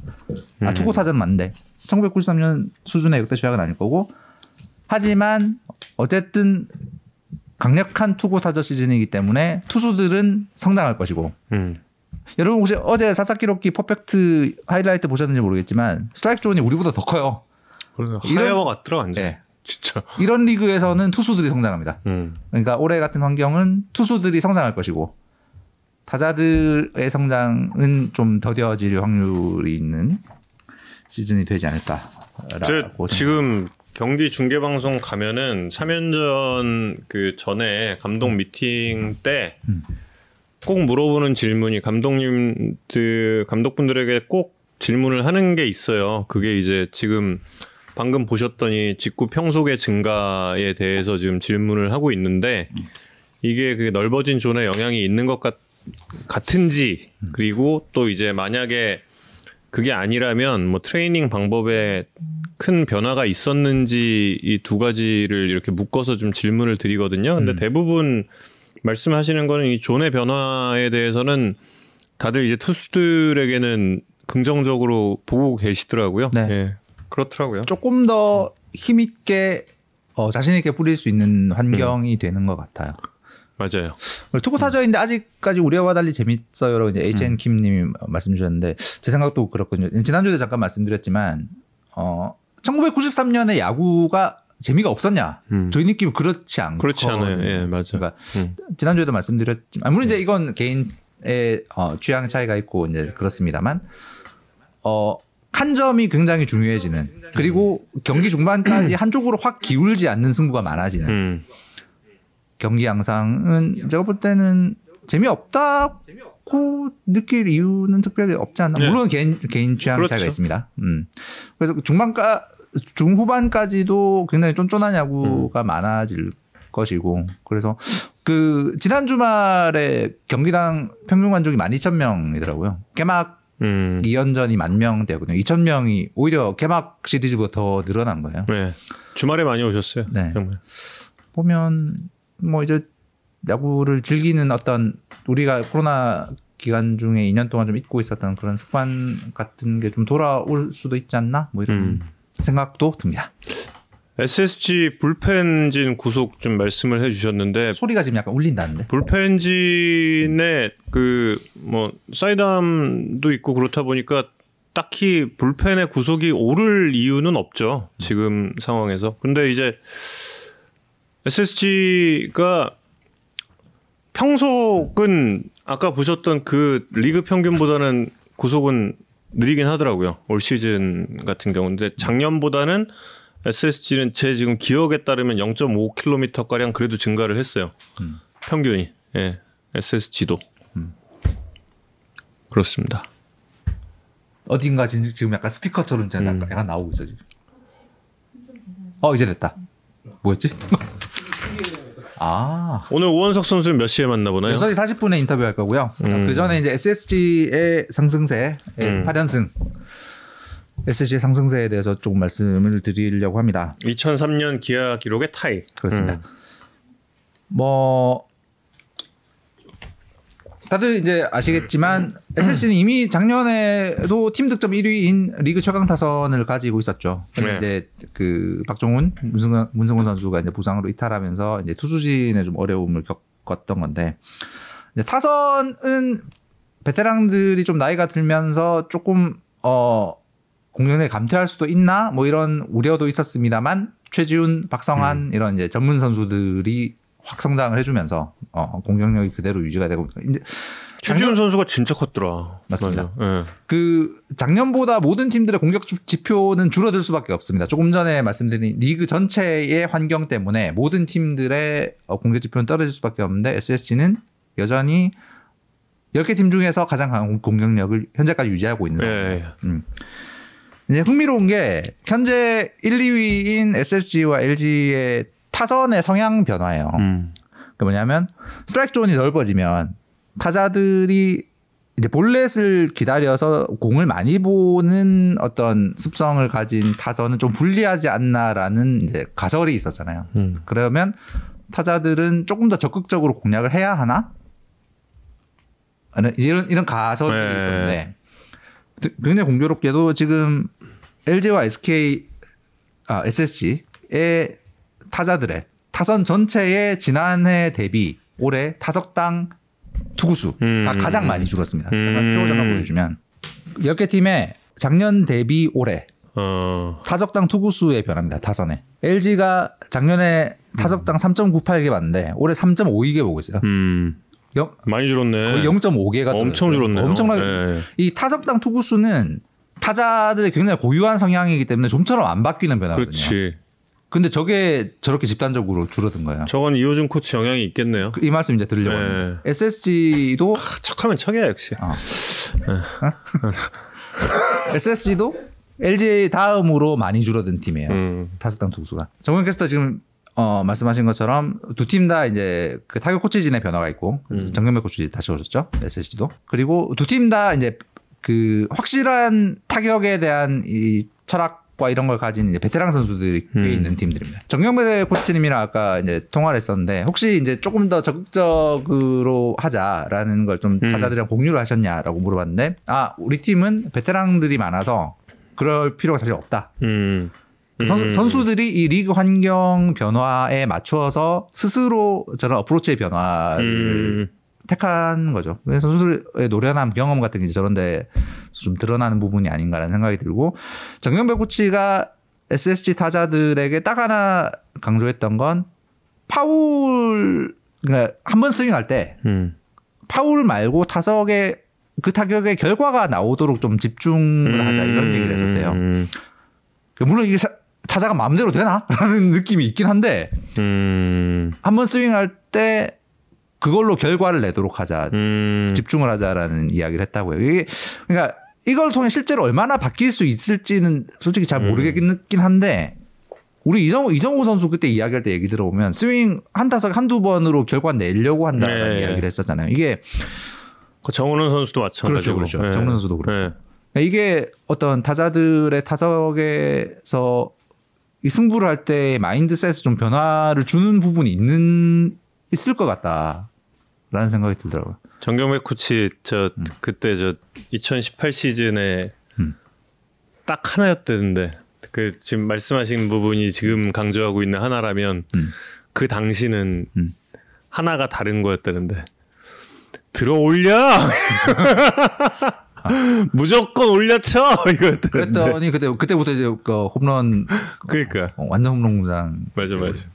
아, 음. 투구 타자는 맞는데 1993년 수준의 역대 최악은 아닐 거고 하지만 어쨌든 강력한 투구 타자 시즌이기 때문에 투수들은 성장할 것이고 음. 여러분 혹시 어제 사사키 로키 퍼펙트 하이라이트 보셨는지 모르겠지만 스트라이크 존이 우리보다 더 커요. 그래서 이런- 하이어 같더라 완전. 네. 진짜. 이런 리그에서는 투수들이 성장합니다. 음. 그러니까 올해 같은 환경은 투수들이 성장할 것이고 타자들의 성장은 좀 더뎌질 확률이 있는 시즌이 되지 제 않을까라고 지금 경기 중계 방송 가면은 3연전 그 전에 감독 미팅 때 음. 꼭 물어보는 질문이 감독님들 감독분들에게 꼭 질문을 하는 게 있어요. 그게 이제 지금 방금 보셨더니 직구 평속의 증가에 대해서 지금 질문을 하고 있는데 이게 그 넓어진 존에 영향이 있는 것 같, 같은지 그리고 또 이제 만약에 그게 아니라면 뭐 트레이닝 방법에 큰 변화가 있었는지 이 두 가지를 이렇게 묶어서 좀 질문을 드리거든요. 근데 음. 대부분 말씀하시는 거는 이 존의 변화에 대해서는 다들 이제 투수들에게는 긍정적으로 보고 계시더라고요. 네. 예. 그렇더라고요. 조금 더 힘있게 어, 자신 있게 뿌릴 수 있는 환경이 되는 것 같아요. 맞아요. 그리고 투구 타자인데 아직까지 우리와 달리 재밌어요라고 이제 음. HN 킴님이 말씀 주셨는데 제 생각도 그렇거든요. 지난주에 잠깐 말씀드렸지만 어 1993년에 야구가 재미가 없었냐? 음. 저희 느낌은 그렇지 않고 그렇지 않아요. 예, 맞아요. 그러니까 음. 지난주에도 말씀드렸지만 물론 이제 이건 개인의 어, 취향 차이가 있고 이제 그렇습니다만 어. 한 점이 굉장히 중요해지는 그리고 경기 중반까지 한쪽으로 확 기울지 않는 승부가 많아지는 음. 경기 양상은 제가 볼 때는 재미없다고 느낄 이유는 특별히 없지 않나. 네. 물론 개인 개인 취향 그렇죠. 차이가 있습니다. 음. 그래서 중반까 중후반까지도 굉장히 쫀쫀한 야구가 많아질 것이고 그래서 그 지난 주말에 경기당 평균 관중이 12,000명이더라고요. 개막 음. 2연전이 만 명대거든요. 2,000명이 오히려 개막 시리즈보다 더 늘어난 거예요. 네. 주말에 많이 오셨어요. 네. 정말. 보면 뭐 이제 야구를 즐기는 어떤 우리가 코로나 기간 중에 2년 동안 좀 잊고 있었던 그런 습관 같은 게 좀 돌아올 수도 있지 않나 뭐 이런 음. 생각도 듭니다. SSG 불펜진 구속 좀 말씀을 해주셨는데 소리가 지금 약간 울린다는데. 불펜진에 그뭐 사이담도 있고 그렇다 보니까 딱히 불펜의 구속이 오를 이유는 없죠 지금 상황에서 근데 이제 SSG가 평속은 아까 보셨던 그 리그 평균보다는 구속은 느리긴 하더라고요 올 시즌 같은 경우인데 작년보다는 SSG는 제 지금 기억에 따르면 0.5km 가량 그래도 증가를 했어요. 음. 평균이. 예. SSG도. 그렇습니다. 어딘가 지- 지금 약간 스피커처럼 지금 음. 약간 나오고 있어 지금. 어 이제 됐다. 뭐였지? 아. 오늘 오원석 선수는 몇 시에 만나보나요? 6시 40분에 인터뷰할 거고요. 음. 그 전에 이제 SSG의 상승세, 음. 8연승. SSG의 상승세에 대해서 조금 말씀을 드리려고 합니다. 2003년 기아 기록의 타이. 그렇습니다. 음. 뭐 다들 이제 아시겠지만 SSC는 이미 작년에도 팀 득점 1위인 리그 최강 타선을 가지고 있었죠. 근데 네. 이제 그 박종훈, 문승건, 문승건 선수가 이제 부상으로 이탈하면서 이제 투수진에 좀 어려움을 겪었던 건데 타선은 베테랑들이 좀 나이가 들면서 조금 어 공격에 감퇴할 수도 있나 뭐 이런 우려도 있었습니다만 최지훈, 박성환 이런 이제 전문 선수들이 확 성장을 해주면서 어 공격력이 그대로 유지가 되고 이제 최지훈 선수가 진짜 컸더라. 맞습니다. 예. 그 작년보다 모든 팀들의 공격 지- 지표는 줄어들 수밖에 없습니다. 조금 전에 말씀드린 리그 전체의 환경 때문에 모든 팀들의 어, 공격 지표는 떨어질 수밖에 없는데 SSG는 여전히 10개 팀 중에서 가장 강한 공격력을 현재까지 유지하고 있는 예, 상황입니다. 예. 음. 이제 흥미로운 게 현재 1, 2위인 SSG와 LG의 타선의 성향 변화예요. 음. 그 뭐냐면 스트라이크 존이 넓어지면 타자들이 이제 볼넷을 기다려서 공을 많이 보는 어떤 습성을 가진 타선은 좀 불리하지 않나라는 이제 가설이 있었잖아요. 음. 그러면 타자들은 조금 더 적극적으로 공략을 해야 하나? 이런 이런 가설이 네. 있었는데 굉장히 공교롭게도 지금 LG와 SK 아 SSG의 타자들의 타선 전체의 지난해 대비 올해 타석당 투구수가 음. 가장 많이 줄었습니다. 잠깐 음. 표 잠깐 보여주면 10개 팀의 작년 대비 올해 어. 타석당 투구수의 변화입니다. 타선에. LG가 작년에 타석당 3.98개 봤는데 올해 3.52개 보고 있어요. 음. 영, 많이 줄었네. 거의 0.5개가 엄청 줄었네요. 엄청나게 예. 이 타석당 투구수는 타자들의 굉장히 고유한 성향이기 때문에 좀처럼 안 바뀌는 변화거든요. 그렇지. 근데 저게 저렇게 집단적으로 줄어든 거예요. 저건 이호준 코치 영향이 있겠네요. 이 말씀 이제 드리려고 네. 합니다. SSG도 아, 척하면 척이야 역시. 어. SSG도 LG 다음으로 많이 줄어든 팀이에요. 음. 타석당 투수가. 정현 캐스터 지금 어, 말씀하신 것처럼 두 팀 다 이제 그 타격 코치진의 변화가 있고 음. 정경배 코치 다시 오셨죠 SSG도 그리고 두 팀 다 이제 그 확실한 타격에 대한 이 철학과 이런 걸 가진 이제 베테랑 선수들이 꽤 음. 있는 팀들입니다. 정경배 코치님이랑 아까 이제 통화를 했었는데 혹시 이제 조금 더 적극적으로 하자라는 걸좀 음. 타자들이랑 공유를 하셨냐라고 물어봤는데 아 우리 팀은 베테랑들이 많아서 그럴 필요가 사실 없다. 음. 선, 음. 선수들이 이 리그 환경 변화에 맞춰서 스스로 저런 어프로치의 변화를 음. 택한 거죠. 선수들의 노련함, 경험 같은 게 이제 저런 데서 좀 드러나는 부분이 아닌가라는 생각이 들고 정경배 코치가 SSG 타자들에게 딱 하나 강조했던 건 파울 그러니까 한 번 스윙할 때 음. 파울 말고 타석에 그 타격의 결과가 나오도록 좀 집중을 하자 이런 얘기를 했었대요. 음. 그 물론 이게 사- 타자가 마음대로 되나? 라는 느낌이 있긴 한데 음. 한번 스윙할 때 그걸로 결과를 내도록 하자. 음. 집중을 하자라는 이야기를 했다고요. 이게 그러니까 이걸 통해 실제로 얼마나 바뀔 수 있을지는 솔직히 잘 음. 모르겠긴 한데 우리 이정우, 이정우 선수 그때 이야기할 때 얘기 들어보면 스윙 한 타석 한두 번으로 결과 내려고 한다는 네. 이야기를 했었잖아요. 이게 그 정은원 선수도 그렇죠, 마찬가지고. 그렇죠. 예. 정문 선수도 그렇고. 예. 이게 어떤 타자들의 타석에서 이 승부를 할 때 마인드셋에 좀 변화를 주는 부분이 있는 있을 것 같다 라는 생각이 들더라고요. 정경백 코치 저 그때 저 2018 시즌에 음. 딱 하나였다는데 그 지금 말씀하신 부분이 지금 강조하고 있는 하나라면 음. 그 당시는 음. 하나가 다른 거였다는데. 들어 올려! 무조건 올려쳐! 이거였다는데. 그랬더니 그때 그때부터 이제 그 홈런 그러니까. 어, 완전 홈런 공장. 맞아 맞아.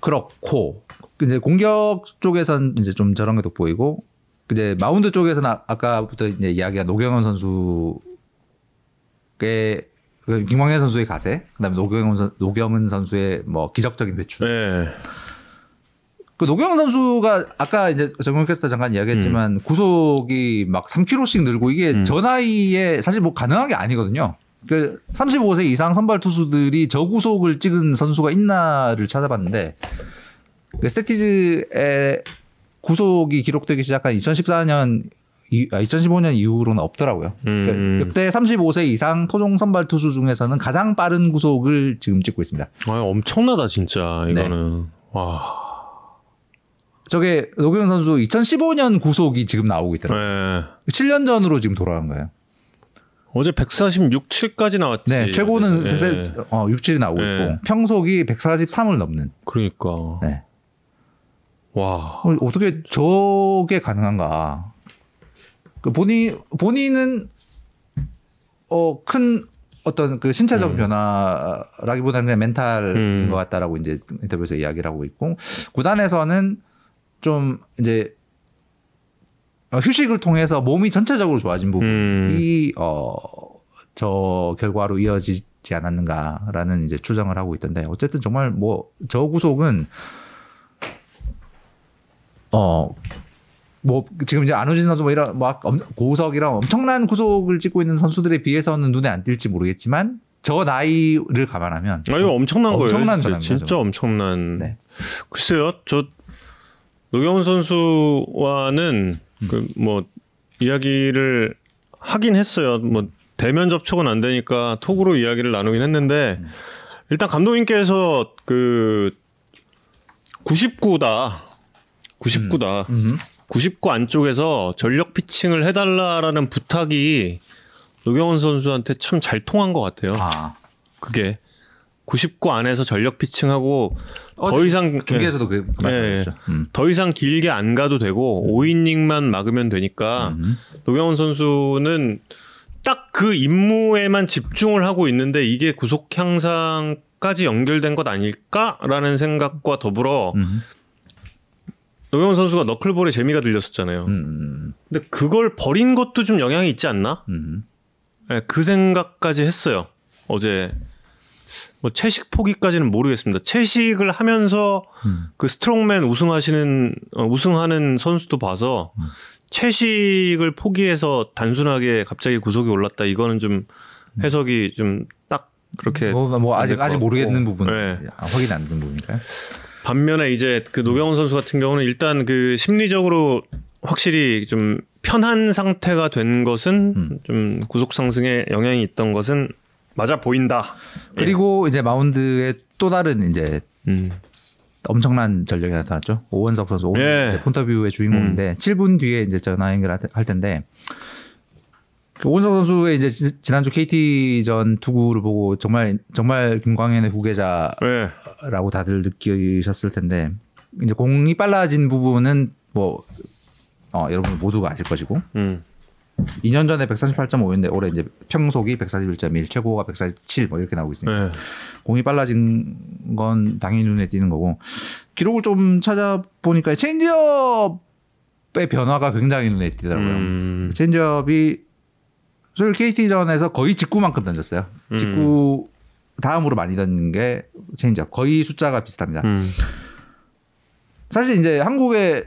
그렇고 이제 공격 쪽에선 이제 좀 저런 게 돋보이고 이제 마운드 쪽에서는 아- 아까부터 이제 이야기한 노경은 선수의 그 김광현 선수의 가세, 그다음에 노경은 선, 노경은 선수의 뭐 기적적인 배출. 예 그 노경은 선수가 아까 이제 정용 캐스터 잠깐 이야기했지만 구속이 막 3km씩 늘고 이게 음. 저 나이에 사실 뭐 가능한 게 아니거든요. 그 35세 이상 선발 투수들이 저구속을 찍은 선수가 있나를 찾아봤는데 그 스태티즈에 구속이 기록되기 시작한 2014년 이, 아, 2015년 이후로는 없더라고요. 음. 그러니까 역대 35세 이상 토종 선발 투수 중에서는 가장 빠른 구속을 지금 찍고 있습니다. 아 엄청나다 진짜 네. 이거는 와 저게 노경 선수 2015년 구속이 지금 나오고 있더라고요. 네. 7년 전으로 지금 돌아간 거예요. 어제 146, 7까지 나왔지. 네, 최고는 네. 140, 어, 67이 나오고 네. 있고 평속이 143을 넘는. 그러니까. 네. 와. 어, 어떻게 저게 가능한가? 그 본인 본인은 어 큰 어떤 그 신체적 음. 변화라기보다는 그냥 멘탈인 음. 것 같다라고 이제 인터뷰에서 이야기를 하고 있고 구단에서는 좀 이제 어, 휴식을 통해서 몸이 전체적으로 좋아진 음. 부분이 어저 결과로 이어지지 않았는가라는 이제 추정을 하고 있던데 어쨌든 정말 뭐 저 구속은 어. 뭐 지금 이제 안우진 선수 뭐 이런 막 엄- 고우석이랑 엄청난 구속을 찍고 있는 선수들에 비해서는 눈에 안 띌지 모르겠지만 저 나이를 감안하면 아, 이거 엄청난 거예요. 엄청난 진짜, 진짜 엄청난. 네. 글쎄요, 저 노경훈 선수와는 음. 그뭐 이야기를 하긴 했어요. 뭐 대면 접촉은 안 되니까 톡으로 이야기를 나누긴 했는데 음. 일단 감독님께서 그 99다, 99다, 음. 99 안쪽에서 전력 피칭을 해달라라는 부탁이 노경훈 선수한테 참 잘 통한 것 같아요. 아 그게 99 안에서 전력 피칭하고 어, 더 이상 중계에서도 그 말씀하셨죠. 음. 더 이상 길게 안 가도 되고 5이닝만 막으면 되니까 음. 노경원 선수는 딱 그 임무에만 집중을 하고 있는데 이게 구속 향상까지 연결된 것 아닐까라는 생각과 더불어 음. 노경원 선수가 너클볼에 재미가 들렸었잖아요. 음. 근데 그걸 버린 것도 좀 영향이 있지 않나? 음. 네, 그 생각까지 했어요. 어제 뭐 채식 포기까지는 모르겠습니다. 채식을 하면서 음. 그 스트롱맨 우승하시는 어, 우승하는 선수도 봐서 음. 채식을 포기해서 단순하게 갑자기 구속이 올랐다. 이거는 좀 해석이 좀 딱 그렇게 뭐, 뭐안 아직 아직. 모르겠는 부분 네. 아, 확인 안 된 부분이니까요. 반면에 이제 그 노경원 선수 같은 경우는 일단 그 심리적으로 확실히 좀 편한 상태가 된 것은 음. 좀 구속 상승에 영향이 있던 것은 맞아 보인다. 예. 그리고 이제 마운드에 또 다른 이제 음. 엄청난 전력이 나타났죠. 오원석 선수 오늘 예. 폰터뷰의 주인공인데 7분 뒤에 이제 전화 연결할 할 텐데 그 오원석 선수의 이제 지- 지난주 KT전 투구를 보고 정말 정말 김광현의 후계자라고 네. 다들 느끼셨을 텐데 이제 공이 빨라진 부분은 뭐 어, 여러분 모두가 아실 것이고 음. 2년 전에 148.5였는데 올해 이제 평속이 141.1, 최고가 147 뭐 이렇게 나오고 있으니까 네. 공이 빨라진 건 당연히 눈에 띄는 거고 기록을 좀 찾아보니까 체인지업의 변화가 굉장히 눈에 띄더라고요. 음. 체인지업이 서울 KT전에서 거의 직구만큼 던졌어요. 음. 직구 다음으로 많이 던진 게 체인지업. 거의 숫자가 비슷합니다. 음. 사실 이제 한국의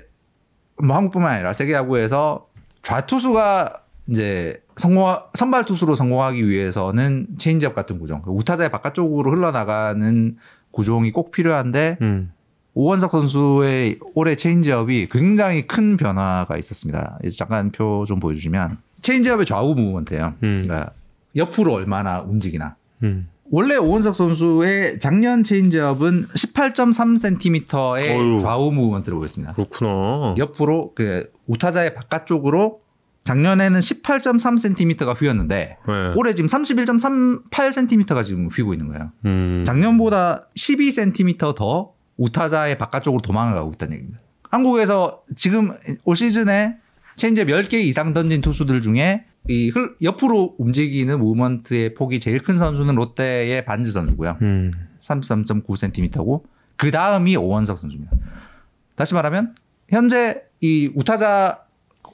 뭐 한국뿐만 아니라 세계 야구에서 좌투수가 이제 성공 선발 투수로 성공하기 위해서는 체인지업 같은 구종, 그 우타자의 바깥쪽으로 흘러나가는 구종이 꼭 필요한데 음. 오원석 선수의 올해 체인지업이 굉장히 큰 변화가 있었습니다. 잠깐 표 좀 보여주시면 체인지업의 좌우 movement예요. 음. 그러니까 옆으로 얼마나 움직이나. 음. 원래 오원석 선수의 작년 체인지업은 18.3cm의 어휴. 좌우 무브먼트를 보였습니다. 그렇구나. 옆으로 그 우타자의 바깥쪽으로 작년에는 18.3cm가 휘었는데 네. 올해 지금 31.38cm가 지금 휘고 있는 거예요. 음. 작년보다 12cm 더 우타자의 바깥쪽으로 도망을 가고 있다는 얘기입니다. 한국에서 지금 올 시즌에 체인지업 10개 이상 던진 투수들 중에 이 흘- 옆으로 움직이는 movement의 폭이 제일 큰 선수는 롯데의 반즈 선수고요. 음. 33.9cm고 그 다음이 오원석 선수입니다. 다시 말하면 현재 이 우타자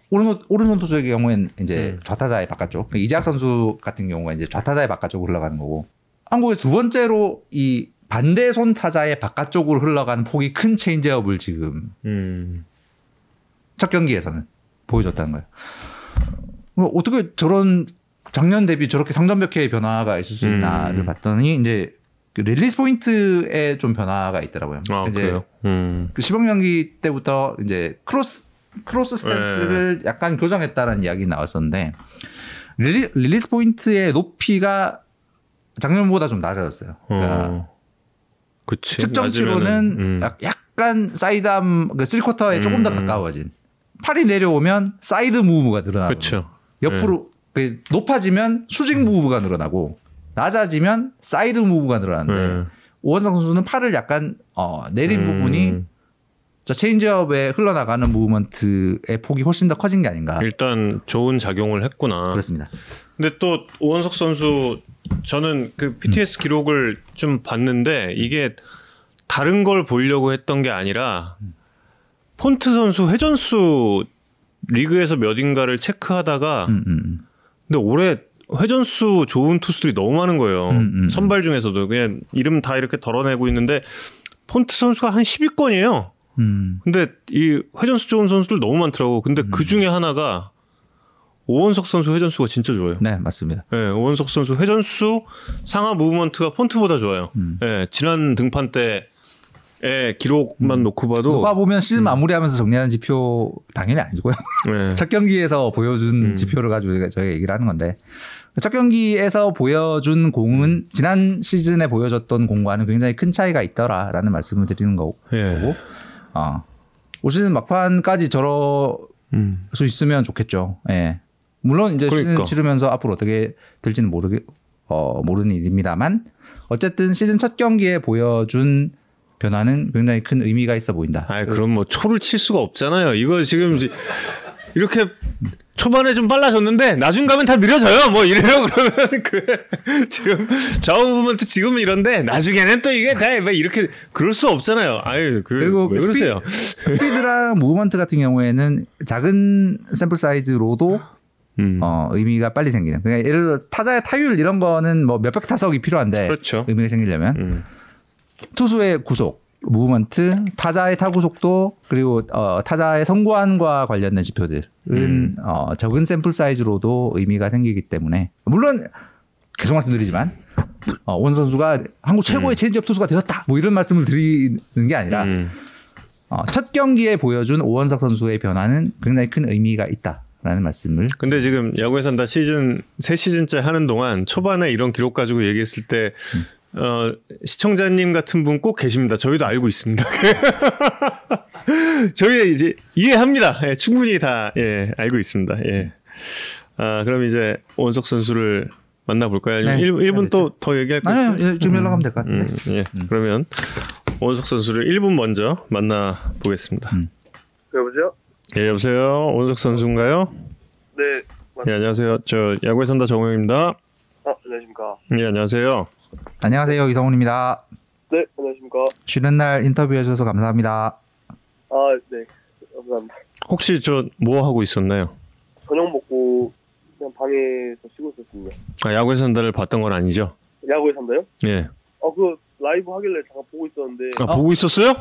오른손 오른손 투수의 경우에는 이제 음. 좌타자의 바깥쪽 이재학 선수 같은 경우가 이제 좌타자의 바깥쪽으로 흘러가는 거고 한국에서 두 번째로 이 반대손 타자의 바깥쪽으로 흘러가는 폭이 큰 체인지업을 지금 음. 첫 경기에서는 보여줬다는 거예요. 뭐 어떻게 저런 작년 대비 저렇게 상전벽해의 변화가 있을 수 있나를 음. 봤더니 이제 그 release point에 좀 변화가 있더라고요. 아, 이제 그래요? 음. 그 시범 경기 때부터 이제 cross cross stance를 네. 약간 교정했다는 이야기 나왔었는데 rele, release point의 높이가 작년보다 좀 낮아졌어요. 그러니까 어. 측정치로는 음. 약, 약간 사이드암 그 쓰리쿼터에 조금 더 음. 가까워진. 팔이 내려오면 side move가 늘어나고 그렇죠. 옆으로 그 높아지면 수직 move가 늘어나고 낮아지면 side move가 늘어나는데 네. 오원석 선수는 팔을 약간 어, 내린 음. 부분이 저 체인지업에 흘러나가는 movement의 폭이 훨씬 더 커진 게 아닌가. 일단 좋은 작용을 했구나. 그렇습니다. 근데 또 오원석 선수 저는 그 BTS 기록을 좀 봤는데 이게 다른 걸 보려고 했던 게 아니라 폰트 선수 회전수 리그에서 몇인가를 체크하다가 음, 음, 음. 근데 올해 회전수 좋은 투수들이 너무 많은 거예요. 음, 음, 선발 중에서도 그냥 이름 다 이렇게 덜어내고 있는데 폰트 선수가 한 10위권이에요. 음. 근데 이 회전수 좋은 선수들 너무 많더라고. 근데 그 중에 하나가 오원석 선수 회전수가 진짜 좋아요. 네, 맞습니다. 예, 오원석 선수 회전수 상하 무브먼트가 폰트보다 좋아요. 음. 예, 지난 등판 때 의 기록만 놓고 봐도 녹아 보면 시즌 음. 마무리하면서 정리하는 지표 당연히 아니고요. 예, 첫 경기에서 보여준 음. 지표를 가지고 저희가- 저희가 얘기를 하는 건데 첫 경기에서 보여준 공은 지난 시즌에 보여줬던 공과는 굉장히 큰 차이가 있더라라는 말씀을 드리는 거고 예. 어. 올 시즌 막판까지 저럴 음. 수 있으면 좋겠죠. 예. 물론 이제 그러니까. 시즌 치르면서 앞으로 어떻게 될지는 모르게 어, 모르는 일입니다만 어쨌든 시즌 첫 경기에 보여준 변화는 굉장히 큰 의미가 있어 보인다. 아, 그럼 뭐 초를 칠 수가 없잖아요. 이거 지금 이렇게 초반에 좀 빨라졌는데 나중 가면 다 느려져요. 뭐 이래요 그러면 그 지금 좌우 무브먼트 지금은 이런데 나중에는 또 이게 다막 이렇게 그럴 수 없잖아요. 아유 그 그리고 왜 스피- 그러세요? 스피 드랑 movement 같은 경우에는 작은 sample size로도 음. 어, 의미가 빨리 생기는. 그러니까 예를 들어 타자의 타율 이런 거는 뭐 몇백 타석이 필요한데 그렇죠. 의미가 생기려면 음. 투수의 구속, movement, 타자의 타구 속도 그리고 어, 타자의 선구안과 관련된 지표들은 음. 어, 적은 sample size로도 의미가 생기기 때문에 물론 계속 말씀드리지만 오원석 선수가 한국 최고의 체인지업 투수가 되었다 뭐 이런 말씀을 드리는 게 아니라 음. 어, 첫 경기에 보여준 오원석 선수의 변화는 굉장히 큰 의미가 있다 라는 말씀을 근데 지금 야구에 산다 시즌 세 시즌째 하는 동안 초반에 이런 기록 가지고 얘기했을 때 어, 시청자님 같은 분 꼭 계십니다. 저희도 알고 있습니다. 저희 이제 이해합니다. 예, 충분히 다 예, 알고 있습니다. 예. 아, 그럼 이제 원석 선수를 만나볼까요? 네, 1, 분 또 더 얘기할 거 있어요? 아니 예, 지금 연락하면 될 것 같은데 음, 예. 그러면 원석 선수를 1분 먼저 만나 보겠습니다. 음. 여보세요? 예, 여보세요. 원석 선수인가요? 네, 맞... 예, 안녕하세요. 저 야구에 산다 정우영입니다. 아, 안녕하십니까? 예, 안녕하세요. 안녕하세요 이성훈입니다 네, 안녕하십니까? 쉬는 날 인터뷰해 주셔서 감사합니다 아, 네, 감사합니다. 혹시 저 뭐 하고 있었나요? 저녁 먹고 그냥 방에서 쉬고 있었습니다. 아, 야구에 산다를 봤던 건 아니죠? 야구에 산다요? 예. 아, 그 라이브 하길래 잠깐 보고 있었는데, 아, 어? 보고 있었어요?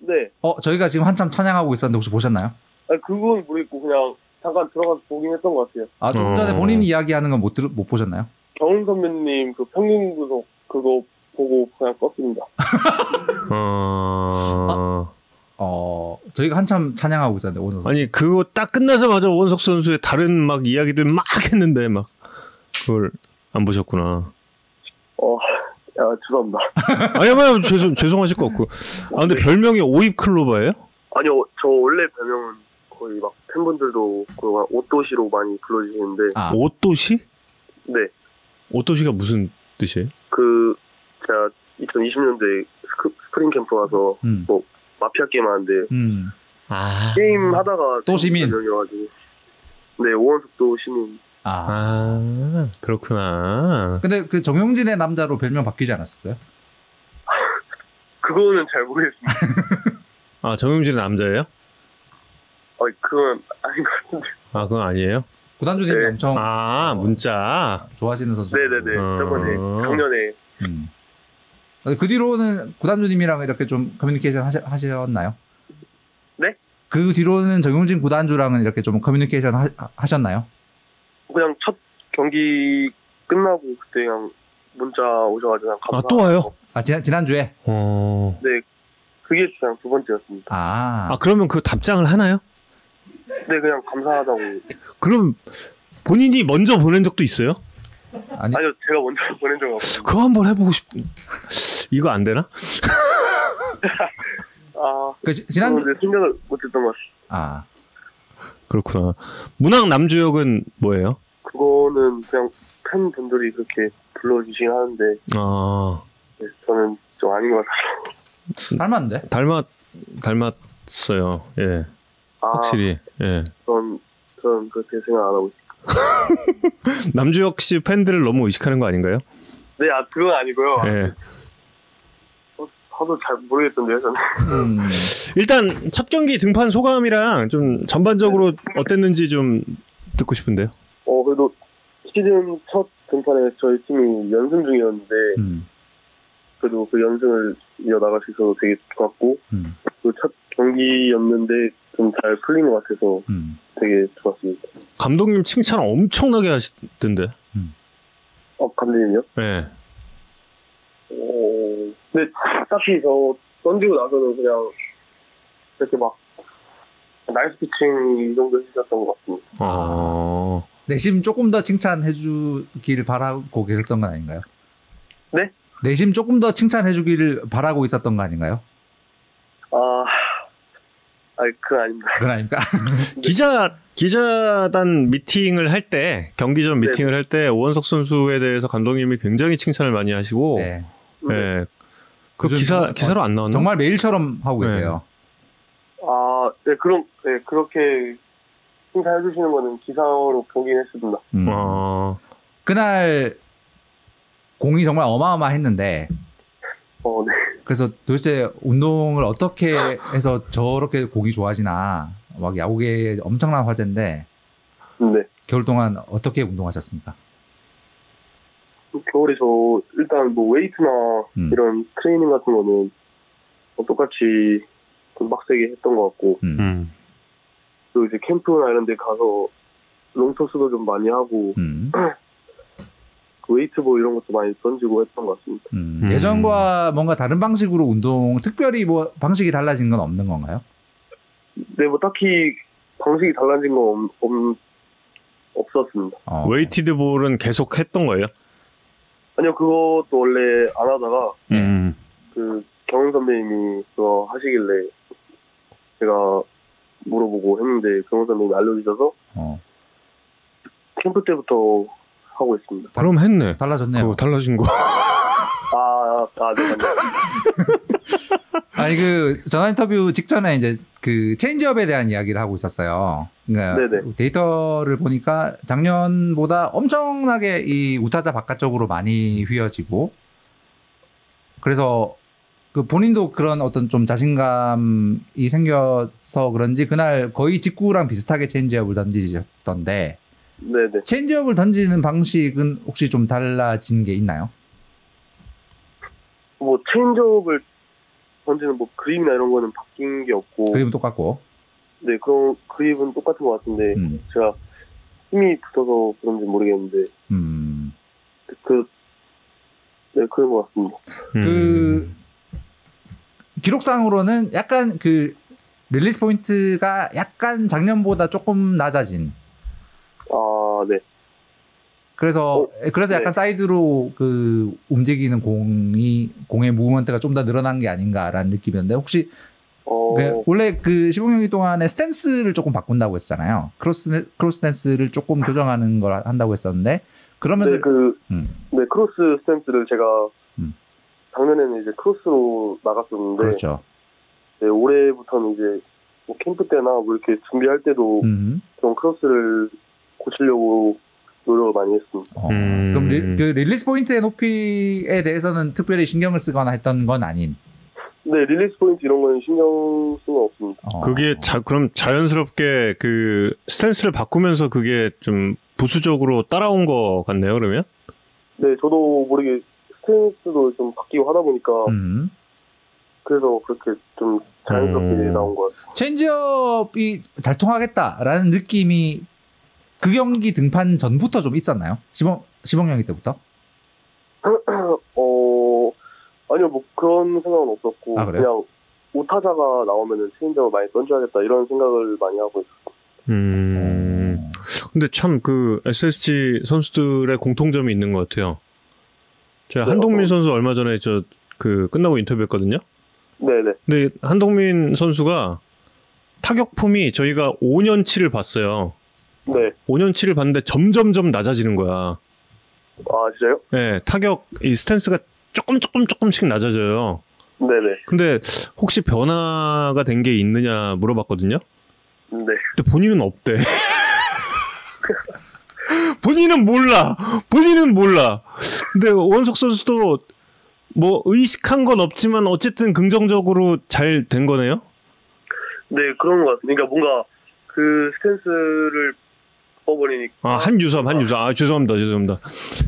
네, 어 저희가 지금 한참 찬양하고 있었는데 혹시 보셨나요? 아, 그건 모르겠고 그냥 잠깐 들어가서 보긴 했던 것 같아요. 아 조금 어. 전에 본인이 이야기하는 건못 들, 못 보셨나요? 경훈 선배님 그 평균 구속 그거 보고 그냥 껐습니다. 어... 어 저희가 한참 찬양하고 있었는데 오선 선수. 아니 그거 딱 끝나자마자 원석 선수의 다른 막 이야기들 막 했는데 막 그걸 안 보셨구나. 어, 야, 죄송합니다. 아니 뭐 죄송 죄송하실 거 없고. 아 근데 별명이 오입 클로바예요? 아니요, 저 원래 별명은 거의 막 팬분들도 그냥 옷도시로 많이 불러주시는데, 아 오도시? 네, 오도시가 무슨 뜻이에요? 그 제가 2020년도에 스크, 스프링 캠프 와서 음. 마피아 게임 하는데 음. 아. 게임 하다가 또 시민. 네 오원석도 시민 아. 아 그렇구나. 근데 그 정용진의 남자로 별명 바뀌지 않았었어요? 그거는 잘 모르겠습니다. 아 정용진의 남자예요? 어, 그건 아닌 것 같은데. 아 그건 아니에요? 구단주님이 네. 엄청 아 문자. 좋아하시는 선수. 네네네. 어. 저번에 작년에 음. 그 뒤로는 구단주님이랑 이렇게 좀 커뮤니케이션 하시, 하셨나요? 네? 그 뒤로는 정용진 구단주랑은 이렇게 좀 커뮤니케이션 하, 하셨나요? 그냥 첫 경기 끝나고 그때 그냥 문자 오셔가지고 그냥 아 감사. 또 와요? 아 지난 지난주에. 어. 네, 그게 그냥 두 번째였습니다. 아. 아 그러면 그 답장을 하나요? 네, 그냥 감사하다고. 그럼 본인이 먼저 보낸 적도 있어요? 아니 아니요, 제가 먼저 보낸 적은 없어요. 그거 한번 해보고 싶. 이거 안 되나? 아, 그 지- 지난 생각을 못했던 것. 아 그렇구나. 문학 남주역은 뭐예요? 그거는 그냥 팬분들이 그렇게 불러주시긴 하는데 아 네, 저는 좀 아닌 것 같아요. 닮았는데. 닮았 닮았어요. 예, 아, 확실히. 예. 전, 전 그렇게 생각 안 하고 있어요. 남주혁 씨 팬들을 너무 의식하는 거 아닌가요? 네, 아, 그건 아니고요. 예. 저도 잘 모르겠던데요, 저는. 음. 일단 첫 경기 등판 소감이랑 좀 전반적으로 어땠는지 좀 듣고 싶은데요. 어, 그래도 시즌 첫 등판에 저희 팀이 연승 중이었는데, 음. 그래도 그 연승을 이어나갈 수 있어서 되게 좋았고, 음. 그첫 경기였는데 좀 잘 풀린 것 같아서 음. 되게 좋았습니다. 감독님 칭찬 엄청나게 하시던데. 어, 감독님요? 예. 어, 근데 딱히 저 던지고 나서는 그냥 이렇게 막 nice pitching 이 정도 해주셨던 것 같습니다. 어. 내심 조금 더 칭찬해 주길 바라고 계셨던 건 아닌가요? 네? 내심 조금 더 칭찬해주기를 바라고 있었던 거 아닌가요? 아, 그건 아닙니다. 그건 아닙니까? 기자 기자단 미팅을 할 때 경기 전 미팅을 할 때 오원석 선수에 대해서 감독님이 굉장히 칭찬을 많이 하시고 네. 예. 그 요즘 기사 뭐- 기사로 안 나왔나? 정말 메일처럼 하고 네. 계세요. 아, 네, 그럼, 네, 그렇게 칭찬해 주시는 거는 기사로 보긴 했습니다. 음. 어. 그날 공이 정말 어마어마했는데 어, 네. 그래서 도대체 운동을 어떻게 해서 저렇게 공이 좋아지나 막 야구계에 엄청난 화제인데 네. 겨울 동안 어떻게 운동하셨습니까? 겨울에 저, 일단 뭐 웨이트나 음. 이런 트레이닝 같은 거는 뭐 똑같이 좀 빡세게 했던 것 같고, 음. 음. 그리고 이제 캠프나 이런 데 가서 long toss도 좀 많이 하고, 음. weight ball 이런 것도 많이 던지고 했던 것 같습니다. 음. 음. 예전과 뭔가 다른 방식으로 운동 특별히 뭐 방식이 달라진 건 없는 건가요? 네, 뭐 딱히 방식이 달라진 건 없, 없, 없었습니다. 어. weighted ball은 계속 했던 거예요? 아니요, 그것도 원래 안 하다가 네. 음. 그 경영 선배님이 그거 하시길래 제가 물어보고 했는데 경영 선배님이 알려주셔서 어. 캠프 때부터 하고 있습니다. 그럼 했네. 달라졌네요. 그거 달라진 거. 아, 아, 네. 아니 그 전화 인터뷰 직전에 이제 그 체인지업에 대한 이야기를 하고 있었어요. 그러니까 네네. 데이터를 보니까 작년보다 엄청나게 이 우타자 바깥쪽으로 많이 휘어지고 그래서 그 본인도 그런 어떤 좀 자신감이 생겨서 그런지 그날 거의 직구랑 비슷하게 체인지업을 던지셨던데 네네. 체인지업을 던지는 방식은 혹시 좀 달라진 게 있나요? 뭐 체인지업을 던지는 뭐 그립이나 이런 거는 바뀐 게 없고, 그립은 똑같고. 네, 그런 그립은 똑같은 것 같은데 음. 제가 힘이 붙어서 그런지 모르겠는데 음. 그, 네, 그런 것 같습니다. 음. 그 기록상으로는 약간 그 release point가 약간 작년보다 조금 낮아진. 아, 네. 그래서 어, 그래서 약간 네. 사이드로 그 움직이는 공이 공의 movement가 좀 더 늘어난 게 아닌가라는 느낌이었는데 혹시 어, 그 원래 그 시범 경기 동안에 스탠스를 조금 바꾼다고 했잖아요. cross cross stance를 조금 교정하는 걸 한다고 했었는데 그러면서 네, 그, 음. 네, cross stance를 제가 음. 작년에는 이제 cross로 나갔었는데, 그렇죠. 네, 올해부터는 이제 뭐 캠프 때나 뭐 이렇게 준비할 때도 음. 좀 cross를 고치려고 노력을 많이 했습니다. 어, 음. 그럼 리, 그 release point의 높이에 대해서는 특별히 신경을 쓰거나 했던 건 아닌. 네, release point 이런 거는 신경 쓴건 없습니다. 어. 그게 자, 그럼 자연스럽게 그 스탠스를 바꾸면서 그게 좀 부수적으로 따라온 것 같네요. 그러면 네, 저도 모르게 스탠스도 좀 바뀌고 하다 보니까 음. 그래서 그렇게 좀 자연스럽게 음. 나온 것 같아요. 체인지업이 잘 통하겠다라는 느낌이 그 경기 등판 전부터 좀 있었나요? 시범 시범 경기 때부터? 어, 아니요, 뭐 그런 생각은 없었고, 아, 그래요? 그냥 오타자가 나오면은 체인저를 많이 던져야겠다 이런 생각을 많이 하고 있어요. 음. 근데 참 그 SSG 선수들의 공통점이 있는 것 같아요. 제가 네, 한동민 어떤- 선수 얼마 전에 저 그 끝나고 인터뷰했거든요. 네네. 근데 한동민 선수가 타격폼이 저희가 5년치를 봤어요. 네. 5년치를 봤는데 점점점 낮아지는 거야. 아 진짜요? 예, 타격 이 스탠스가 조금 조금 조금씩 낮아져요. 네네. 근데 혹시 변화가 된 게 있느냐 물어봤거든요. 네. 근데 본인은 없대. 본인은 몰라. 본인은 몰라. 근데 원석 선수도 뭐 의식한 건 없지만 어쨌든 긍정적으로 잘 된 거네요. 네 그런 것 같습니다. 그러니까 뭔가 그 스탠스를 바꿔버리니까. 아 한유섬 한유섬 아 죄송합니다 죄송합니다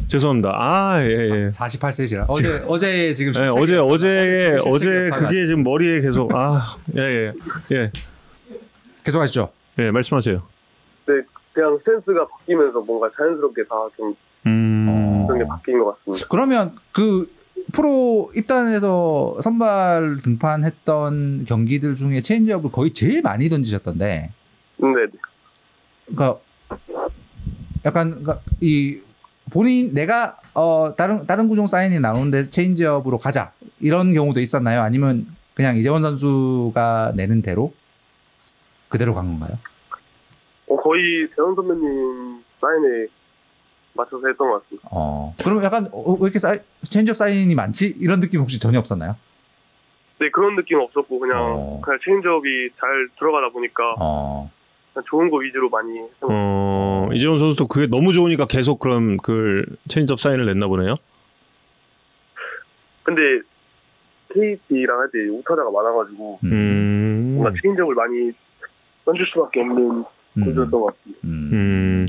죄송합니다 아 예, 예. 48세시라. 어제 어제 지금 예, 어제 어제 실책이 어제 그게 지금 머리에 계속 아예예예 예, 계속 하시죠. 예, 말씀하세요. 네 그냥 스탠스가 바뀌면서 뭔가 자연스럽게 다 좀 음 어. 그런 게 바뀐 것 같습니다. 그러면 그 프로 입단해서 선발 등판했던 경기들 중에 체인지업을 거의 제일 많이 던지셨던데, 네. 그러니까 약간 그러니까 이 본인 내가 어 다른 다른 구종 사인이 나오는데 체인지업으로 가자 이런 경우도 있었나요? 아니면 그냥 이재원 선수가 내는 대로 그대로 간 건가요? 어, 거의 재원 선배님 사인에 맞춰서 했던 것 같습니다. 어 그러면 약간 어, 왜 이렇게 사이, 체인지업 사인이 많지 이런 느낌 혹시 전혀 없었나요? 네 그런 느낌은 없었고 그냥 어. 그냥 체인지업이 잘 들어가다 보니까 어 좋은 거 위주로 많이 같아요. 어, 이재원 선수도 그게 너무 좋으니까 계속 그럼 그 체인지업 사인을 냈나 보네요. 근데 KT랑 할 때 우타자가 많아가지고 음, 음. 뭔가 체인지업을 많이 던질 수밖에 없는 음, 구조였던 것 같습니다. 음. 음,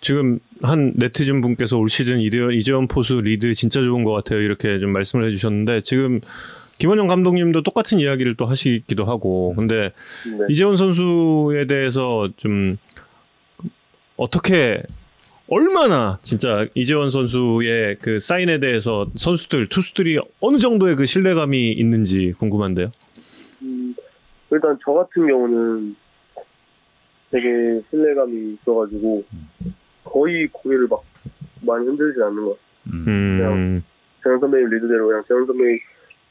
지금 한 네티즌 분께서 올 시즌 이대원, 이재원 포수 리드 진짜 좋은 것 같아요. 이렇게 좀 말씀을 해주셨는데 지금 김원형 감독님도 똑같은 이야기를 또 하시기도 하고 근데 네. 이재원 선수에 대해서 좀 어떻게 얼마나 진짜 이재원 선수의 그 사인에 대해서 선수들 투수들이 어느 정도의 그 신뢰감이 있는지 궁금한데요. 음, 일단 저 같은 경우는 되게 신뢰감이 있어가지고 거의 고개를 막 많이 흔들지 않는 것 같아요. 음. 음, 재현 선배님 리드대로 그냥 재현 선배님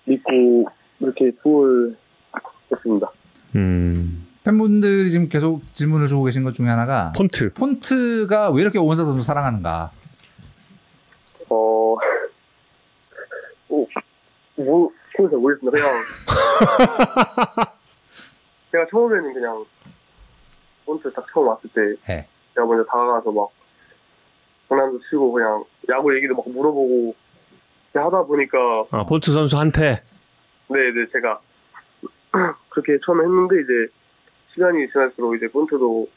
믿고 이렇게 투을 했습니다. 음, 팬분들이 지금 계속 질문을 주고 계신 것 중에 하나가 폰트. 폰트가 왜 이렇게 오원석 선수 사랑하는가? 어, 어, 뭐, 그건 잘 모르겠습니다. 그냥, 제가 처음에는 그냥, 폰트 딱 처음 왔을 때, 네. 제가 먼저 다가가서 막, 장난도 치고 그냥, 야구 얘기도 막 물어보고, 하다 보니까, 아, 폰트 선수한테. 네, 네, 제가, 그렇게 처음에 했는데, 이제, 시간이 지날수록 이제 폰트도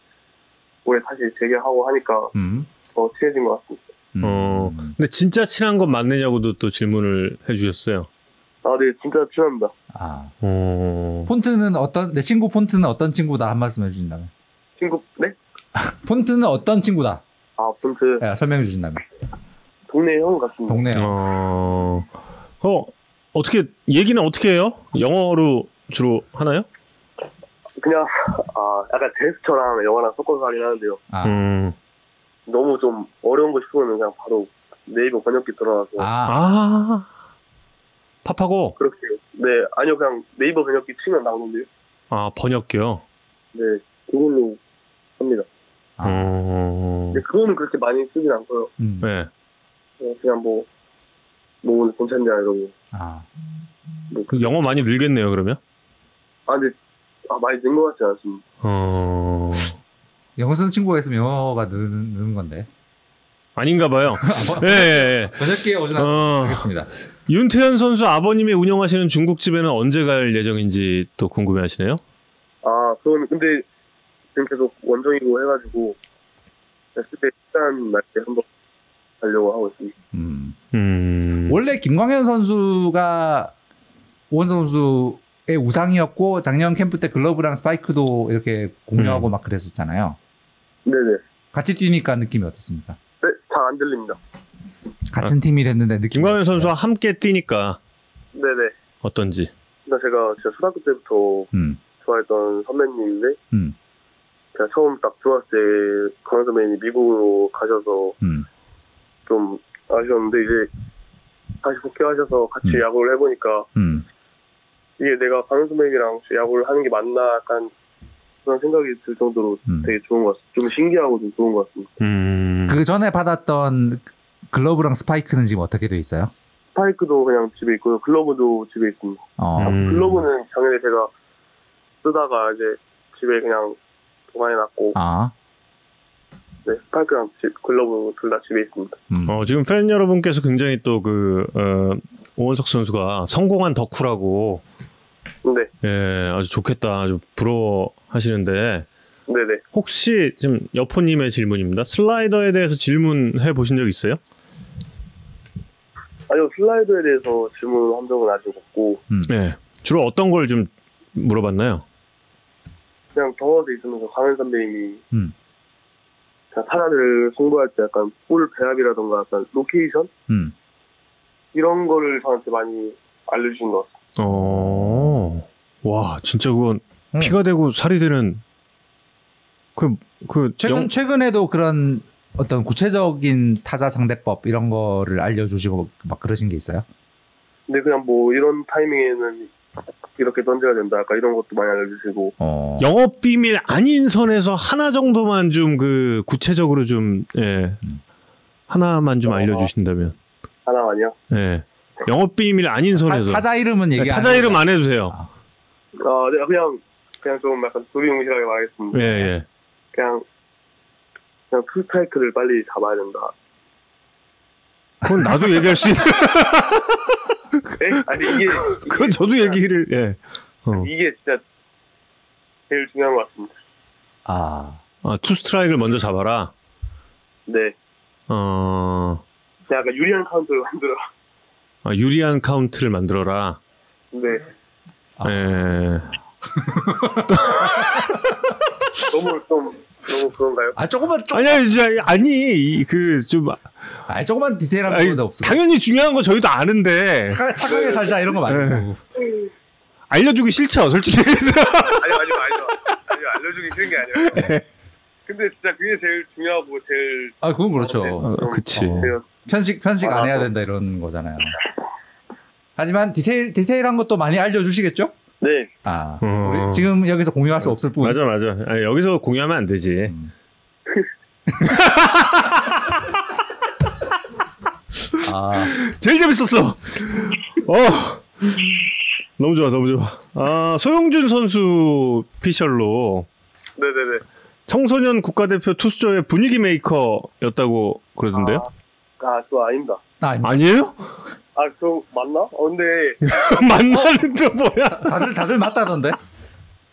올해 다시 재개하고 하니까, 음. 더 친해진 것 같습니다. 음. 어, 근데 진짜 친한 건 맞느냐고도 또 질문을 해주셨어요. 아, 네, 진짜 친합니다. 아. 어, 폰트는 어떤 내 친구 폰트는 어떤 친구다 한 말씀 해주신다면 친구, 네? 폰트는 어떤 친구다 아, 폰트, 예, 설명해 주신다면 동네 형 같습니다. 동네요. 어, 어, 어떻게, 얘기는 어떻게 해요? 영어로 주로 하나요? 그냥 아 약간 제스처랑 영어랑 섞어서 하긴 하는데요. 아, 음, 너무 좀 어려운 거 싶으면 그냥 바로 네이버 번역기 들어가서 아, 아, 팝하고, 그렇게 네 아니요 그냥 네이버 번역기 치면 나오는데요. 아, 번역기요. 네 그걸로 합니다. 아. 어, 근데 그거는 그렇게 많이 쓰진 않고요. 음. 네. 그냥, 그냥 뭐, 뭐 오늘 괜찮냐 이러고. 아, 그 영어 많이 늘겠네요, 그러면? 아 근데 아 많이 는 것 같지 않습니다. 어, 영어 쓰는 친구가 있으면 영어가 느는, 느는 건데 아닌가 봐요. 뭐, 예, 예, 예. 오지는 어, 않겠습니다. 윤태현 선수 아버님이 운영하시는 중국집에는 언제 갈 예정인지 또 궁금해 하시네요. 아 그건 근데 지금 계속 원정이고 해가지고 그때 시간 날때 한번 가려고 하고 있습니다. 음. 음, 원래 김광현 선수가 오원석 선수의 우상이었고 작년 캠프 때 글러브랑 스파이크도 이렇게 공유하고 막 그랬었잖아요. 네네. 같이 뛰니까 느낌이 어떻습니까? 네, 잘 안 들립니다. 같은 팀이 됐는데 느낌. 김광현 선수와 함께 뛰니까 네네. 어떤지. 그러니까 제가 진짜 초등학교 때부터 음. 좋아했던 선배님인데 음. 제가 처음 딱 들어왔을 때 강현 선배님이 미국으로 가셔서 음. 좀 아쉬웠는데 이제 다시 복귀하셔서 같이 음. 야구를 해보니까 음. 이게 내가 강현 선배님이랑 야구를 하는 게 맞나 약간 그런 생각이 들 정도로 음. 되게 좋은 것 같습니다. 좀 신기하고 좀 좋은 것 같습니다. 음. 그 전에 받았던 글러브랑 스파이크는 지금 어떻게 돼 있어요? 스파이크도 그냥 집에 있고요. 글러브도 집에 있습니다. 어. 음. 글러브는 작년에 제가 쓰다가 이제 집에 그냥 보관해 놨고 아. 네, 스파이크랑 집- 글러브 둘 다 집에 있습니다. 음. 어, 지금 팬 여러분께서 굉장히 또 그 어, 오원석 선수가 성공한 덕후라고 근데 예, 아주 좋겠다. 아주 부러워 하시는데 네네 혹시 지금 여포님의 질문입니다. 슬라이더에 대해서 질문해 보신 적 있어요? 아니요 슬라이더에 대해서 질문한 적은 아직 없고 네. 주로 어떤 걸 좀 물어봤나요? 그냥 더그아웃에 있으면서 광현 선배님이 음. 타자들을 승부할 때 약간 볼 배합이라던가 약간 로케이션 음. 이런 거를 저한테 많이 알려주신 것 같아요. 어. 와, 진짜 그건 음. 피가 되고 살이 되는 그, 그, 최근 영- 최근에도 그런 어떤 구체적인 타자 상대법 이런 거를 알려주시고 막 그러신 게 있어요? 근데 그냥 뭐 이런 타이밍에는 이렇게 던져야 된다 약간 이런 것도 많이 알려주시고 어. 영업 비밀 아닌 선에서 하나 정도만 좀 그 구체적으로 좀, 예. 음. 하나만 좀 어. 알려주신다면. 하나만요. 예. 영업 비밀 아닌 타, 선에서. 타 자 이름은 얘기 네, 안 타자 이름 안 해도 돼요. 아. 아, 네, 그냥 그냥 좀 약간 두리뭉실하게 말하겠습니다. 예, 예. 그냥 그냥 투 스트라이크를 빨리 잡아야 된다. 그건 나도 얘기할 수 있는. 네? 아니 이게, 이게 그건 저도 진짜- 얘기를, 예. 어. 이게 진짜 제일 중요한 것 같습니다. 아. 아, 투 스트라이크를 먼저 잡아라. 네, 어, 약간 유리한 카운트를 만들어. 아, 유리한 카운트를 만들어라. 네, 아. 예. 너무 좀 너무 그런가요? 아 조금만 좀 아니, 아니, 진짜, 아니, 그, 좀, 아 조금만 디테일한 아니, 거는 없어. 당연히 중요한 거 저희도 아는데, 착하- 착하게 살자 이런 거 말고. 알려주기 싫죠, 솔직히. 아니 아니 아니 아니 알려주기 싫은 게 아니라. 근데 진짜 그게 제일 중요하고 제일 아 그건 그렇죠. 어, 그치. 어. 편식 편식 안 아, 해야 또. 된다 이런 거잖아요. 하지만 디테일 디테일한 것도 많이 알려주시겠죠? 네, 아 어. 우리 지금 여기서 공유할 수 없을 뿐. 맞아, 맞아. 아니, 여기서 공유하면 안 되지. 음. 아 제일 재밌었어. 어. 너무 좋아, 너무 좋아. 아, 소영준 선수 피셜로 네네네. 청소년 국가대표 투수조의 분위기 메이커였다고 그러던데요? 아, 저 아닙니다. 나 아닙니다. 아니에요? 아, 저 맞나? 어, 근데 만나는 또 뭐야? 다들 다들 맞다던데.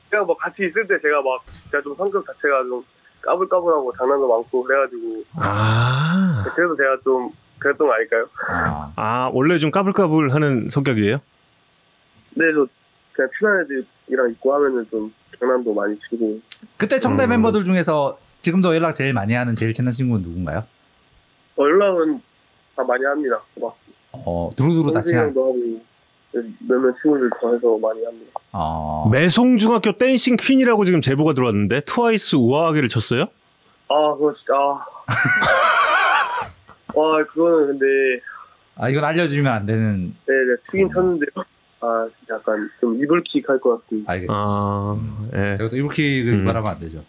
제가 뭐 같이 있을 때 제가 막 제가 좀 성격 자체가 좀 까불까불하고 장난도 많고 그래가지고 아, 그래서 제가 좀 그랬던 거 아닐까요? 아, 아 원래 좀 까불까불하는 성격이에요? 네, 저 그냥 친한 애들이랑 있고 하면은 좀 장난도 많이 치고 그때 청대 음. 멤버들 중에서 지금도 연락 제일 많이 하는 제일 친한 친구는 누군가요? 어, 연락은 다 많이 합니다. 막 어 두루두루 다 동생이 친한. 형도 하고 몇몇 친구들 좋아해서 많이 합니다. 어. 매송 중학교 댄싱 퀸이라고 지금 제보가 들어왔는데 트와이스 우아하게를 쳤어요? 아, 그거 진짜 아. 와, 그거는 근데 아 이건 알려주면 안 되는. 네, 네 치긴 쳤는데 아, 약간 좀 이불킥 할 것 같은. 알겠습니다. 아, 예. 제가 또그 음. 말하면 안 되죠.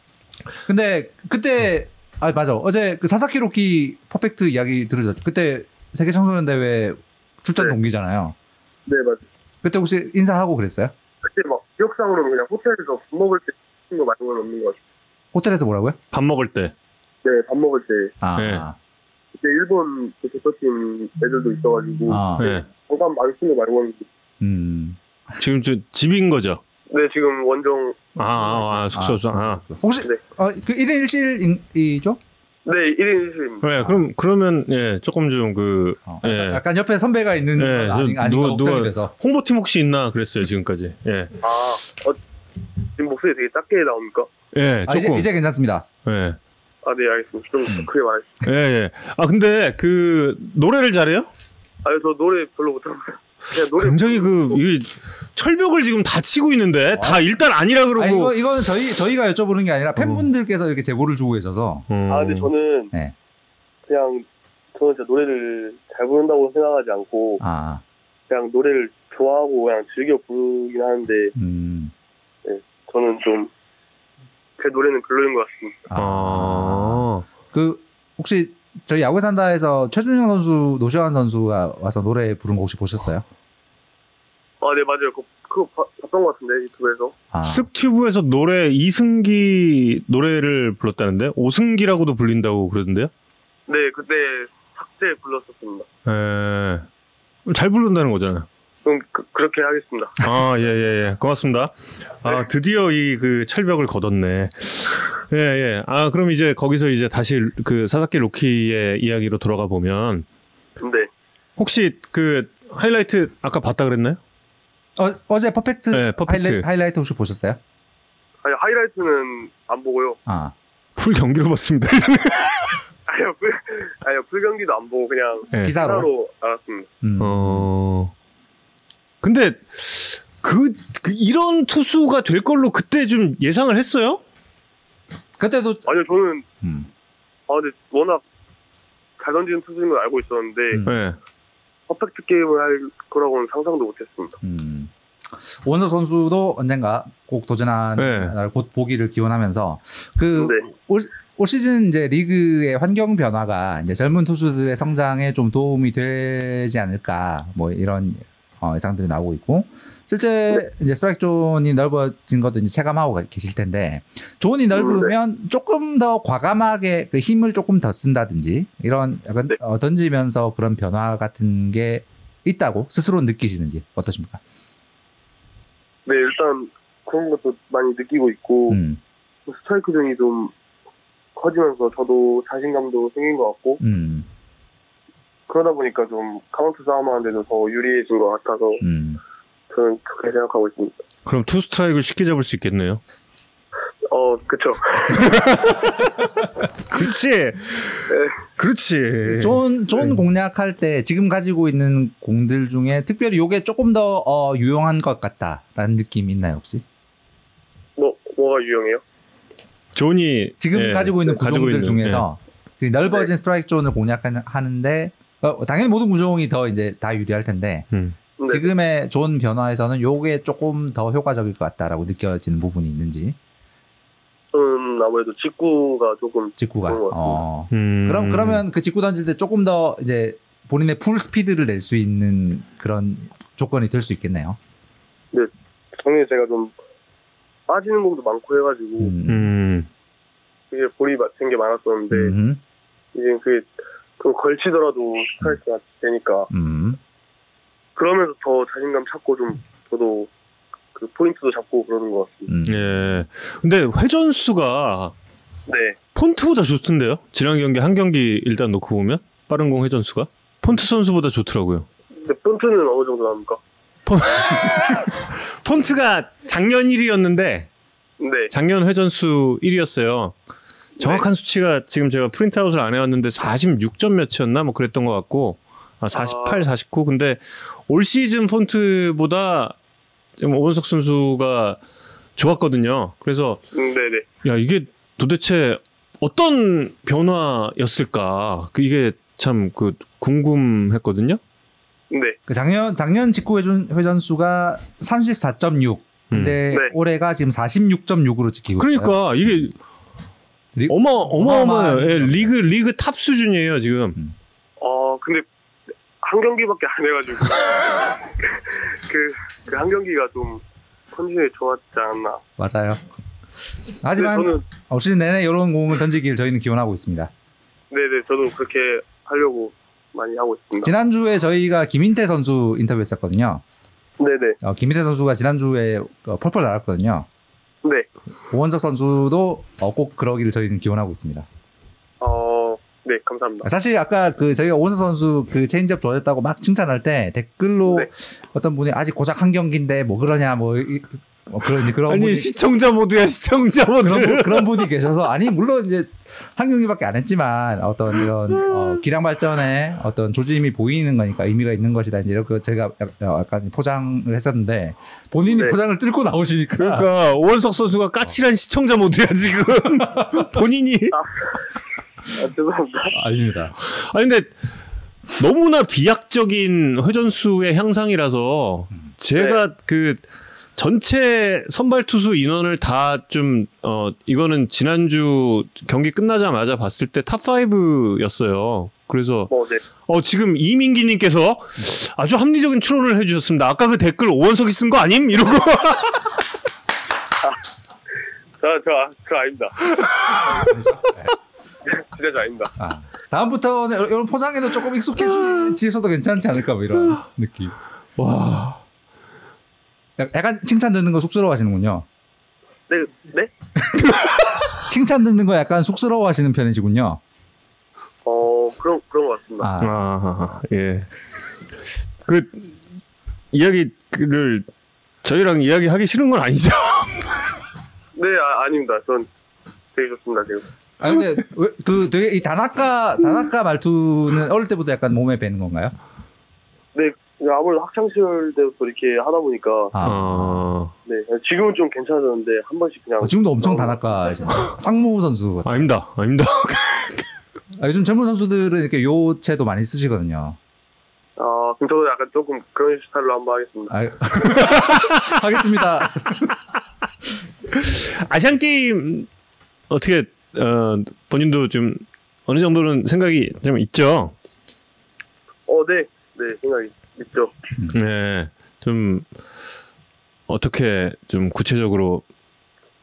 근데 그때 아 맞아 어제 그 사사키 로키 퍼펙트 이야기 들으셨죠? 그때 세계 청소년 대회 출전 네. 동기잖아요. 네, 맞아요. 그때 혹시 인사하고 그랬어요? 그때 막 기억상으로는 그냥 호텔에서 밥 먹을 때거 말고는 없는 것 같아요. 호텔에서 뭐라고요? 밥 먹을 때. 네, 밥 먹을 때 아, 네. 그때 일본 그 대표팀 애들도 있어가지고 아, 예. 잠깐 많이 치는 거 말고는 음. 지금 저 집인 거죠? 네, 지금 원정 아, 아, 아 숙소, 숙소. 아. 혹시 네. 어, 그 1인 1실이죠? 네, 1인 1실입니다. 그래, 그럼 그러면 예 조금 좀그 어, 예. 약간 옆에 선배가 있는 예, 건 아니, 아닌가 누가- 걱정이 누가- 돼서. 홍보팀 혹시 있나 그랬어요 지금까지. 예, 아, 어, 지금 목소리 되게 작게 나옵니까? 예, 아, 이제, 조금. 이제 괜찮습니다. 예, 아, 네, 알겠습니다. 좀 음. 크게 말해주세요. 예, 예. 아 근데 그 노래를 잘해요? 아, 저 노래 별로 못합니다. 굉장히 그 이 철벽을 지금 다 치고 있는데 다 일단 아니라 그러고. 아, 이거 이거는 저희 저희가 여쭤보는 게 아니라 팬분들께서 이렇게 제보를 주고 계셔서 어. 아, 근데 저는 네. 그냥 저는 진짜 노래를 잘 부른다고 생각하지 않고 아, 그냥 노래를 좋아하고 그냥 즐겨 부르긴 하는데 음. 저는 좀 제 노래는 별로인 것 같습니다. 아. 그 혹시 저희 야구 산다에서 최준영 선수, 노시환 선수가 와서 노래 부른 거 혹시 보셨어요? 아, 네, 맞아요. 그거, 그거 봐- 봤던 것 같은데, 유튜브에서. 아, 쓱튜브에서 노래 이승기 노래를 불렀다는데 오승기라고도 불린다고 그러던데요? 네, 그때 삭제 불렀었습니다. 에... 잘 부른다는 거잖아요. 그럼 그, 그렇게 하겠습니다. 아, 예, 예, 예. 고맙습니다. 아, 드디어 이 그 철벽을 걷었네. 예, 예. 아, 그럼 이제 거기서 이제 다시 그 사사키 로키의 이야기로 돌아가 보면 근데, 혹시 그 하이라이트 아까 봤다 그랬나요? 어, 어제 퍼펙트, 네, 퍼펙트. 하이라이, 하이라이 트 혹시 보셨어요? 아니, 하이라이트는 안 보고요. 아, 풀 경기로 봤습니다. 아니요, 풀, 아니요, 풀 경기도 안 보고 그냥 예. 기사로. 기사로 알았습니다. 음. 어. 근데 그, 그 이런 투수가 될 걸로 그때 좀 예상을 했어요? 그때도 아니요, 저는, 음. 아, 근데 워낙 잘 던지는 투수인 걸 알고 있었는데, 음. 네. 퍼펙트 게임을 할 거라고는 상상도 못 했습니다. 음. 오원석 선수도 언젠가 꼭 도전한 네. 날곧 보기를 기원하면서 그 네. 올, 올 시즌 이제 리그의 환경 변화가 이제 젊은 투수들의 성장에 좀 도움이 되지 않을까 뭐 이런 어, 예상들이 나오고 있고 실제 이제 스트라이크 존이 넓어진 것도 이제 체감하고 가- 계실 텐데 존이 넓으면 조금 더 과감하게 그 힘을 조금 더 쓴다든지 이런 약간 네. 어, 던지면서 그런 변화 같은 게 있다고 스스로 느끼시는지 어떠십니까? 네, 일단 그런 것도 많이 느끼고 있고, 음, 스트라이크 존이 좀 커지면서 저도 자신감도 생긴 것 같고, 음, 그러다 보니까 좀 카운트 싸움하는데도 더 유리해진 것 같아서 음. 저는 그렇게 생각하고 있습니다. 그럼 투 스트라이크를 쉽게 잡을 수 있겠네요. 어, 그쵸. 그렇지. 그렇지. 존, 존 공략할 때 지금 가지고 있는 공들 중에 특별히 요게 조금 더 어, 유용한 것 같다라는 느낌이 있나요 혹시? 뭐, 뭐가 유용해요? 존이 지금 예, 가지고 있는 구종들 있는, 중에서 그 넓어진 스트라이크 존을 공략하는데 어, 당연히 모든 구종이 더 이제 다 유리할 텐데 예. 음. 네. 지금의 존 변화에서는 요게 조금 더 효과적일 것 같다라고 느껴지는 부분이 있는지 저는 아무래도 직구가 조금 직구가. 어. 음. 그럼 그러면 그 직구 던질 때 조금 더 이제 본인의 풀 스피드를 낼 수 있는 그런 조건이 될 수 있겠네요. 작년에 제가 좀 빠지는 공도 많고 해가지고 음. 음. 되게 볼이 맞은 게 많았었는데 음. 이제 그 게좀 걸치더라도 스트라이크가 되니까 음. 그러면서 더 자신감 찾고 좀 저도 그 포인트도 잡고 그러는 것 같습니다. 음. 예. 근데 회전수가 네. 폰트보다 좋던데요? 지난 경기 한 경기 일단 놓고 보면 빠른 공 회전수가 폰트 선수보다 좋더라고요. 근데 폰트는 어느 정도 나옵니까? 폰트가 작년 1위였는데 네. 작년 회전수 1위였어요. 정확한 수치가 지금 제가 프린트아웃을 안 해왔는데 46점 몇이었나 뭐 그랬던 것 같고 아, 48, 49 근데 올 시즌 폰트보다 지금 오원석 선수가 좋았거든요. 그래서 음, 네네. 야 이게 도대체 어떤 변화였을까? 그 이게 참 그 궁금했거든요. 네. 그 작년 작년 직구 회전 회전수가 34.6. 근데 네. 올해가 지금 46.6으로 찍히고 있어요. 그러니까 이게 리- 어마 어마어마해요. 예, 리그 리그 탑 수준이에요 지금. 어, 근데 한 경기밖에 안 해가지고 그 그 한 경기가 좀 컨디션이 좋았지 않았나. 맞아요. 하지만 저는 올 시즌 내내 이런 공을 던지길 저희는 기원하고 있습니다. 네네 저도 그렇게 하려고 많이 하고 있습니다. 지난주에 저희가 김인태 선수 인터뷰했었거든요. 네네. 어, 김인태 선수가 지난주에 어, 펄펄 날았거든요. 네. 오원석 선수도 어, 꼭 그러기를 저희는 기원하고 있습니다. 어, 네 감사합니다. 사실 아까 그 저희가 오원석 선수 그 체인지업 좋아졌다고 막 칭찬할 때 댓글로 네. 어떤 분이 아직 고작 한 경기인데 뭐 그러냐 뭐, 이- 뭐 그런 이제 그런 아니 분이 시청자 모드야 시청자 그런, 모드. 분- 그런 분이 계셔서 아니 물론 이제 한 경기밖에 안 했지만 어떤 이런 어, 기량 발전에 어떤 조짐이 보이는 거니까 의미가 있는 것이다 이제 이렇게 제가 약- 어, 약간 포장을 했었는데 본인이 네. 포장을 뚫고 나오시니까 그러니까 오원석 선수가 까칠한 시청자 모드야 지금 본인이 아, 죄송합니다. 아닙니다. 아니 근데 너무나 비약적인 회전수의 향상이라서 제가 그 전체 선발 투수 인원을 다 좀 어 이거는 지난주 경기 끝나자마자 봤을 때탑 5였어요. 그래서 뭐, 네. 어 지금 이민기 님께서 아주 합리적인 추론을 해 주셨습니다. 아까 그 댓글 오원석이 쓴 거 아님? 이러고 저, 저, 저 아닙니다. 진짜 저 아닙니다. 아, 다음부터는 이런 포장에도 조금 익숙해지셔도 괜찮지 않을까 뭐 이런 느낌. 와 약- 약간 칭찬 듣는 거 쑥스러워하시는군요. 네, 네? 칭찬 듣는 거 약간 쑥스러워하시는 편이시군요. 어, 그런, 그런 것 같습니다. 아, 아, 예. 그 이야기를 저희랑 이야기하기 싫은 건 아니죠? 네, 아, 아닙니다. 전 되게 좋습니다, 지금. 아 근데 왜, 그 되게 이 다나카 다나카 말투는 어릴 때부터 약간 몸에 배는 건가요? 네, 아무래도 학창시절 때부터 이렇게 하다 보니까, 아, 어, 네, 지금은 좀 괜찮아졌는데, 한 번씩 그냥. 어, 지금도 엄청 어, 다나카 상무 선수 같아요. 아닙니다, 아닙니다. 아, 요즘 젊은 선수들은 이렇게 요체도 많이 쓰시거든요. 아, 그럼 저도 약간 조금 그런 스타일로 한번 하겠습니다. 아, 하겠습니다. 아시안 게임 어떻게 어, 본인도 좀 어느 정도는 생각이 좀 있죠? 어, 네, 네, 생각이 있죠. 네, 좀 어떻게 좀 구체적으로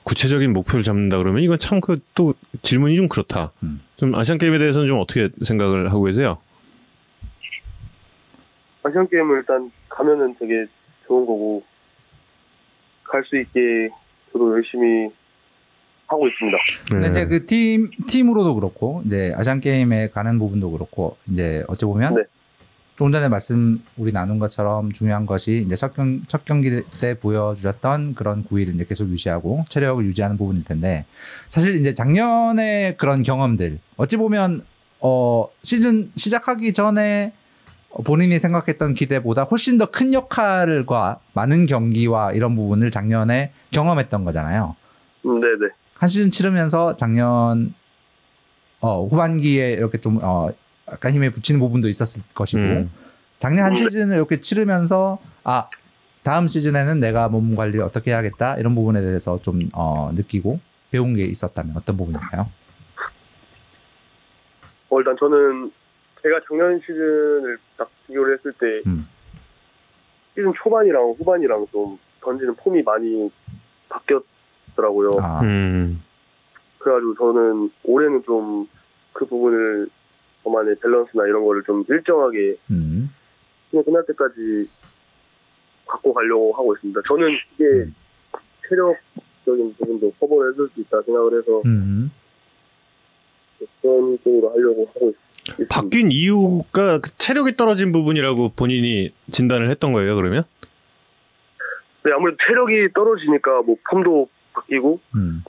구체적인 목표를 잡는다 그러면 이건 참 그 또 질문이 좀 그렇다. 음. 좀 아시안 게임에 대해서는 좀 어떻게 생각을 하고 계세요? 아시안 게임을 일단 가면은 되게 좋은 거고, 갈 수 있게 저도 열심히 하고 있습니다. 근데 네. 이제 그 팀 팀으로도 그렇고 이제 아시안 게임에 가는 부분도 그렇고 이제 어찌 보면 네. 조금 전에 말씀 우리 나눈 것처럼 중요한 것이 이제 첫, 경, 첫 경기 때 보여주셨던 그런 구위를 이제 계속 유지하고 체력을 유지하는 부분일 텐데 사실 이제 작년에 그런 경험들 어찌 보면 어 시즌 시작하기 전에 본인이 생각했던 기대보다 훨씬 더 큰 역할과 많은 경기와 이런 부분을 작년에 경험했던 거잖아요. 음, 네네. 한 시즌 치르면서 작년 어, 후반기에 이렇게 좀 어, 약간 힘에 붙이는 부분도 있었을 것이고 음. 작년 한 음, 네. 시즌을 이렇게 치르면서 아 다음 시즌에는 내가 몸 관리를 어떻게 해야겠다 이런 부분에 대해서 좀 어, 느끼고 배운 게 있었다면 어떤 부분일까요? 어, 일단 저는 제가 작년 시즌을 딱 비교를 했을 때 음. 시즌 초반이랑 후반이랑 좀 던지는 폼이 많이 바뀌었더라고요. 아, 음, 그래가지고 저는 올해는 좀 그 부분을 저만의 밸런스나 이런 거를 좀 일정하게 음, 끝날 때까지 갖고 가려고 하고 있습니다. 저는 이게 음. 체력적인 부분도 커버를 해줄 수 있다 생각을 해서 음. 그런 쪽으로 하려고 하고 있습니다. 바뀐 이유가 그 체력이 떨어진 부분이라고 본인이 진단을 했던 거예요. 그러면? 네, 아무래도 체력이 떨어지니까 뭐 폼도 바뀌고 음,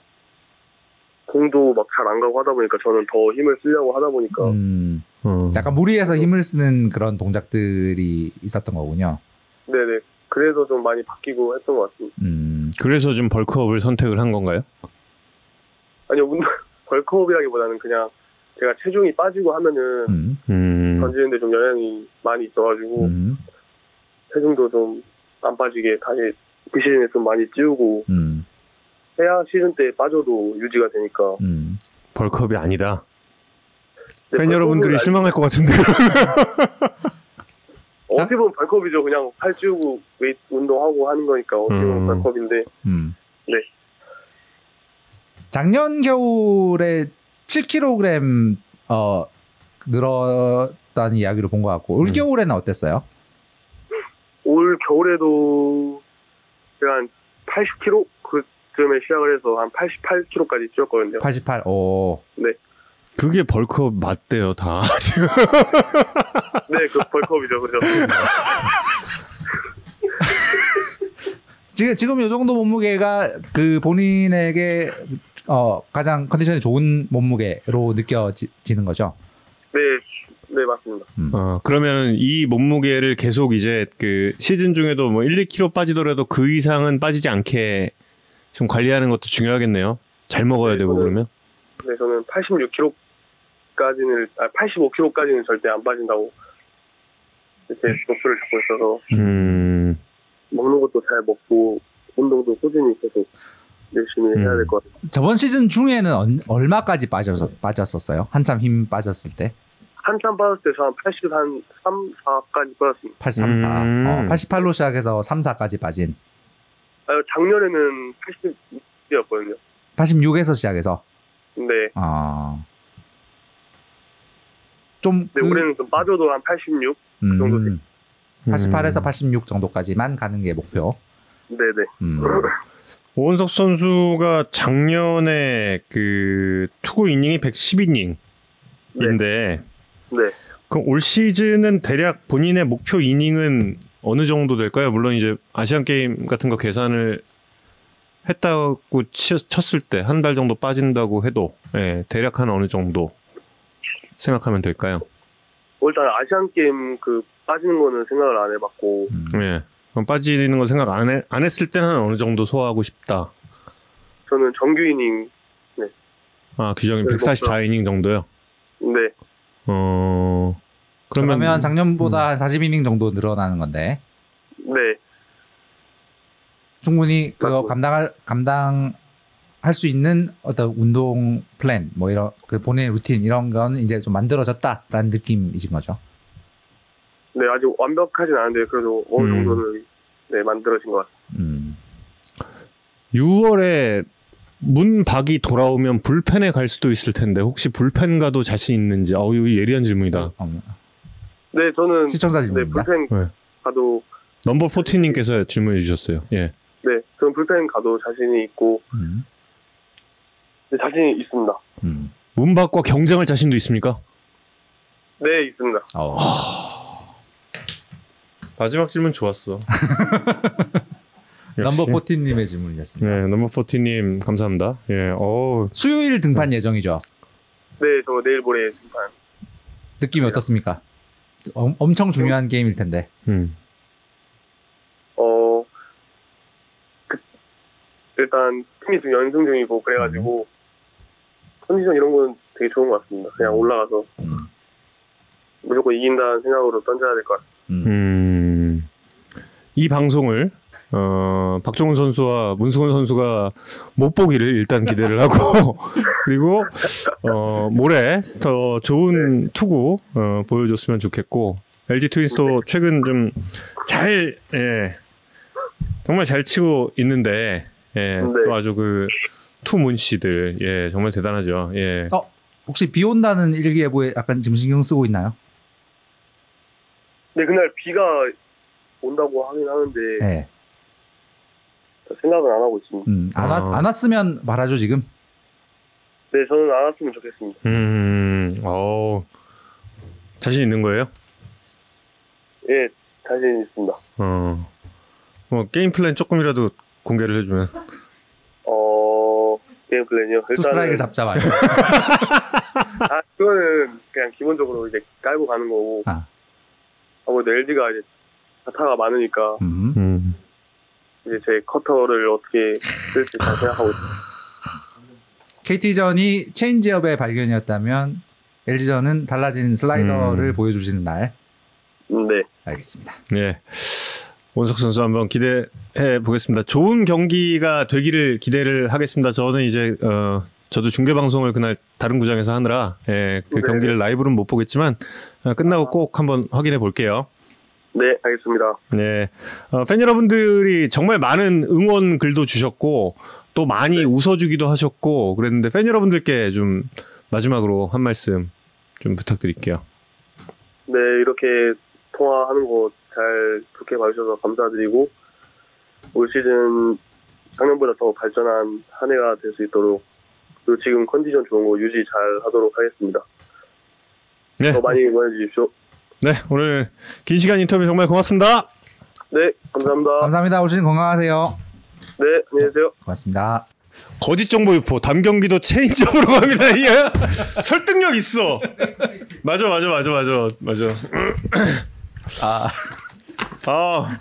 공도 막 잘 안 가고 하다 보니까 저는 더 힘을 쓰려고 하다 보니까 음. 어. 약간 무리해서 힘을 쓰는 그런 동작들이 있었던 거군요. 네네 그래서 좀 많이 바뀌고 했던 것 같습니다. 음, 그래서 좀 벌크업을 선택을 한 건가요? 아니요 운동 벌크업이라기보다는 그냥 제가 체중이 빠지고 하면은 음, 음, 던지는데 좀 영향이 많이 있어가지고 음, 체중도 좀 안 빠지게 다시 그 시즌에 좀 많이 찌우고 음, 해야 시즌 때 빠져도 유지가 되니까 음. 벌크업이 아니다. 네, 팬 여러분들이 아니- 실망할 것 같은데. 어떻게 보면 벌크업이죠 그냥 팔 찌우고 웨이트 운동하고 하는 거니까 어떻게 보면 음. 벌크업인데 음. 네. 작년 겨울에 7kg 어 늘었다는 이야기를 본 것 같고 올 음. 겨울에는 어땠어요? 올 겨울에도 제가 한 80kg 그쯤에 시작을 해서 한 88kg까지 찌웠거든요. 88. 오. 그게 벌크업 맞대요, 다. 네, 그 벌크업이죠, 그죠? 지금 지금 이 정도 몸무게가 그 본인에게 어 가장 컨디션이 좋은 몸무게로 느껴지는 거죠. 네, 네 맞습니다. 어, 그러면 이 몸무게를 계속 이제 그 시즌 중에도 뭐 1, 2kg 빠지더라도 그 이상은 빠지지 않게 좀 관리하는 것도 중요하겠네요. 잘 먹어야 네, 되고 저는- 그러면. 네, 저는 86kg까지는, 아, 85kg까지는 절대 안 빠진다고 이렇게 목표를 잡고 있어서 음, 먹는 것도 잘 먹고 운동도 꾸준히 계속 열심히 해야 음. 될것 같아요. 저번 시즌 중에는 얼- 얼마까지 빠졌, 빠졌었어요? 한참 힘 빠졌을 때? 한참 빠졌을 때 저 한 80, 한 3, 4까지 빠졌습니다. 83, 4. 음. 어, 88로 시작해서 3, 4까지 빠진. 아, 작년에는 80이었거든요. 86에서 시작해서. 네. 어. 좀 근데 그- 올해는 좀 빠져도 한 86? 음, 정도 88에서 음. 86 정도까지만 가는 게 목표. 네네. 음. 오은석 선수가 작년에 그 투구 이닝이 110이닝인데 네. 네. 그럼 올 시즌은 대략 본인의 목표 이닝은 어느 정도 될까요? 물론 이제 아시안 게임 같은 거 계산을 했다고 치- 쳤을 때 한 달 정도 빠진다고 해도 예, 대략 한 어느 정도 생각하면 될까요? 뭐 일단 아시안 게임 그 빠지는 거는 생각을 안 해봤고 음. 예. 그럼 빠지는 거 생각 안, 해, 안 했을 때는 한 어느 정도 소화하고 싶다. 저는 정규 이닝 아 규정이 네, 144 이닝 정도요. 네. 어 그러면, 그러면, 작년보다 한 40이닝 정도 늘어나는 건데 네. 충분히 그거 맞고. 감당할 감당할 수 있는 어떤 운동 플랜 뭐 이런 그 본인의 루틴 이런 거는 이제 좀 만들어졌다라는 느낌이신 거죠. 네, 아직 완벽하진 않은데 그래도 어느 음. 정도는 네, 만들어진 것 같아요. 음. 6월에 문박이 돌아오면 불펜에 갈 수도 있을 텐데 혹시 불펜 가도 자신 있는지 어우 이거 예리한 질문이다. 어, 네, 저는 시청자 네. 불펜 네. 가도 넘버 14님께서 질문해 주셨어요. 예. 네, 저는 불펜 가도 자신이 있고 음. 네, 자신이 있습니다. 음. 문박과 경쟁할 자신도 있습니까? 네, 있습니다. 어. 마지막 질문 좋았어. 넘버 14님의 질문이었습니다. 네, 넘버 14님 감사합니다. 예. 어 수요일 등판 예정이죠. 네, 저 내일 모레 심판. 느낌이 어떻습니까? 엄, 엄청 중요한 게임일 텐데. 음. 어, 그, 일단 팀이 지금 연승 중이고 그래가지고 컨디션 이런 건 되게 좋은 것 같습니다. 그냥 올라가서 음. 무조건 이긴다는 생각으로 던져야 될 것 같아요. 음. 음. 이 방송을 어, 박종훈 선수와 문승훈 선수가 못 보기를 일단 기대를 하고 그리고 어, 모레 더 좋은 투구 어, 보여줬으면 좋겠고 LG 트윈스도 최근 좀 잘 예, 정말 잘 치고 있는데 예, 네. 또 아주 그 투문 씨들 예 정말 대단하죠 예 어, 혹시 비 온다는 일기예보에 약간 지금 신경 쓰고 있나요? 근데 그날 비가 온다고 하긴 하는데 네. 생각은 안 하고 있습니다. 음, 안, 아. 왔, 안 왔으면 말하죠 지금. 네, 저는 안 왔으면 좋겠습니다. 음, 어 자신 있는 거예요? 예, 자신 있습니다. 어, 뭐 게임 플랜 조금이라도 공개를 해주면. 어, 게임 플랜이요? 투 스트라이크 잡자 말이야. 아, 그거는 그냥 기본적으로 이제 깔고 가는 거고. 아. 아무래도 LG가 이제 좌타가 많으니까 음. 음. 이제 제 커터를 어떻게 쓸지 잘 생각하고 있습니다. KT전이 체인지업의 발견이었다면 LG전은 달라진 슬라이더를 음. 보여주시는 날. 음, 네. 알겠습니다. 예. 원석 선수 한번 기대해 보겠습니다. 좋은 경기가 되기를 기대를 하겠습니다. 저는 이제 어 저도 중계 방송을 그날 다른 구장에서 하느라 예, 그 네. 경기를 라이브로는 못 보겠지만 어, 끝나고 꼭 한번 확인해 볼게요. 네, 알겠습니다. 네. 어, 팬 여러분들이 정말 많은 응원 글도 주셨고 또 많이 네. 웃어주기도 하셨고 그랬는데 팬 여러분들께 좀 마지막으로 한 말씀 좀 부탁드릴게요. 네, 이렇게 통화하는 거 잘 좋게 봐주셔서 감사드리고 올 시즌 작년보다 더 발전한 한 해가 될 수 있도록 그리고 지금 컨디션 좋은 거 유지 잘 하도록 하겠습니다. 네. 더 많이 응원해 주십시오. 네. 오늘 긴 시간 인터뷰 정말 고맙습니다. 네, 감사합니다. 감사합니다. 오신 건강하세요. 네, 안녕히 계세요. 고맙습니다. 거짓 정보 유포 담경기도 체인점으로 갑니다. 이게 설득력 있어. 맞아 맞아 맞아 맞아 맞아. 아, 아,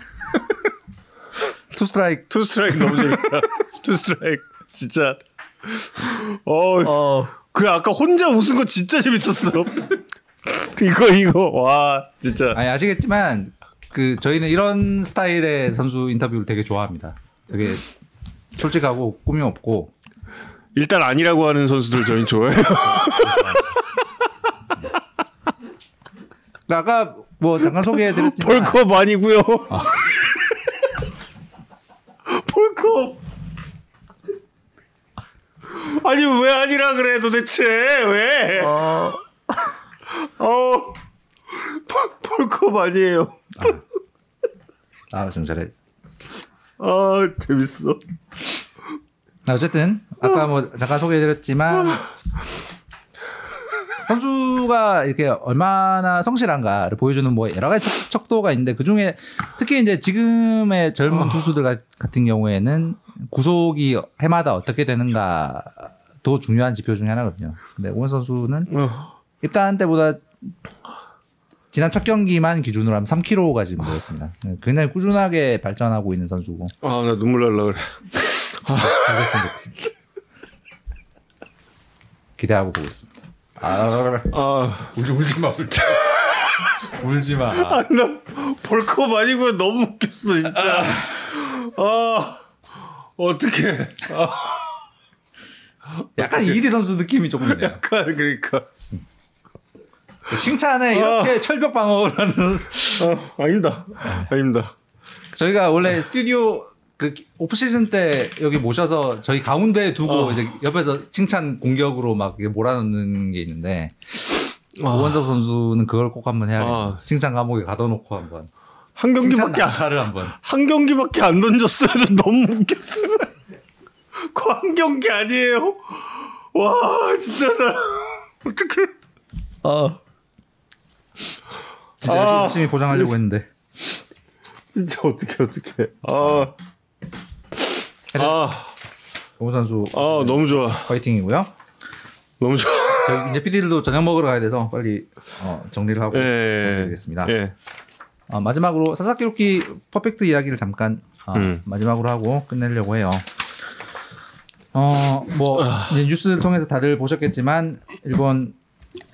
투 스트라이크. 투 스트라이크 너무 재밌다. 투 스트라이크 진짜. 어, 그래 아까 혼자 웃은 거 진짜 재밌었어. 이거 이거 와 진짜 아니 아시겠지만 그 저희는 이런 스타일의 선수 인터뷰를 되게 좋아합니다. 되게 솔직하고 꾸미 없고 일단 아니라고 하는 선수들 저희 좋아해요. 아까 뭐 잠깐 소개해드렸지만 벌컵 아니고요. 벌컵. 아니 왜 아니라 그래 도대체 왜? 어, 어 벌- 벌컵 아니에요. 아 정잘해. 아 재밌어. 아, 어쨌든 아까 뭐 잠깐 소개해드렸지만 선수가 이렇게 얼마나 성실한가를 보여주는 뭐 여러 가지 척- 척도가 있는데 그 중에 특히 이제 지금의 젊은 투수들 가- 같은 경우에는 구속이 해마다 어떻게 되는가도 중요한 지표 중에 하나거든요. 근데 오원 선수는 어. 입단한 때보다 지난 첫 경기만 기준으로 하면 3kg가 지금 늘었습니다. 굉장히 꾸준하게 발전하고 있는 선수고 아 나 눈물 날라 그래. 잘 됐으면 좋겠습니다. 기대하고 보겠습니다. 아, 아, 울지 울지 마 울지 마. 울지 마. 아, 나 벌컵 아니고 너무 웃겼어 진짜. 아, 어떻게? 약간 이리 선수 느낌이 조금 있네요. 약간 그러니까. 칭찬에 이렇게 철벽 방어를 하는 아, 아닙니다. 아닙니다. 저희가 원래 스튜디오 그 오프 시즌 때 여기 모셔서 저희 가운데에 두고 어. 이제 옆에서 칭찬 공격으로 막 몰아넣는 게 있는데 아. 오원석 선수는 그걸 꼭 한번 해야겠다. 아. 칭찬 감옥에 가둬놓고 한번 한 경기밖에 안, 낙하를 한번. 한 경기밖에 안 던졌어요. 너무 웃겼어. 그한 경기 아니에요. 와, 진짜 나 어떡해. 아, 진짜 아. 열심히 보장하려고 했는데. 진짜 어떡해, 어떡해. 아, 아, 오원 선수 아, 너무 좋아. 파이팅이고요. 너무 좋아. 저희 이제 PD들도 저녁 먹으러 가야 돼서 빨리 어, 정리를 하고 예. 드리겠습니다. 예. 어, 마지막으로 사사키 로키 퍼펙트 이야기를 잠깐 어, 음. 마지막으로 하고 끝내려고 해요. 어, 뭐 이제 뉴스를 통해서 다들 보셨겠지만 일본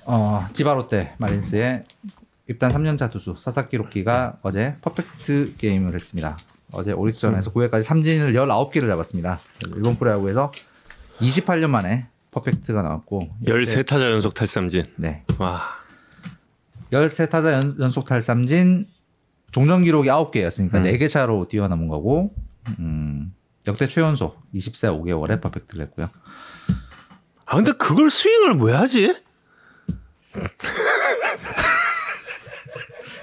어, 지바롯데 마린스의 입단 3년차 투수 사사키 로키가 어제 퍼펙트 게임을 했습니다. 어제 오릭스전에서 9회까지 삼진을 19개를 잡았습니다. 일본 프로야구에서 28년 만에 퍼펙트가 나왔고 13타자 연속 탈삼진. 네. 와. 13타자 연, 연속 탈삼진 종전 기록이 9개였으니까 음. 4개 차로 뛰어넘은 거고 음, 역대 최연소 20세 5개월에 퍼펙트를 했고요. 아, 근데 그걸 스윙을 왜 하지?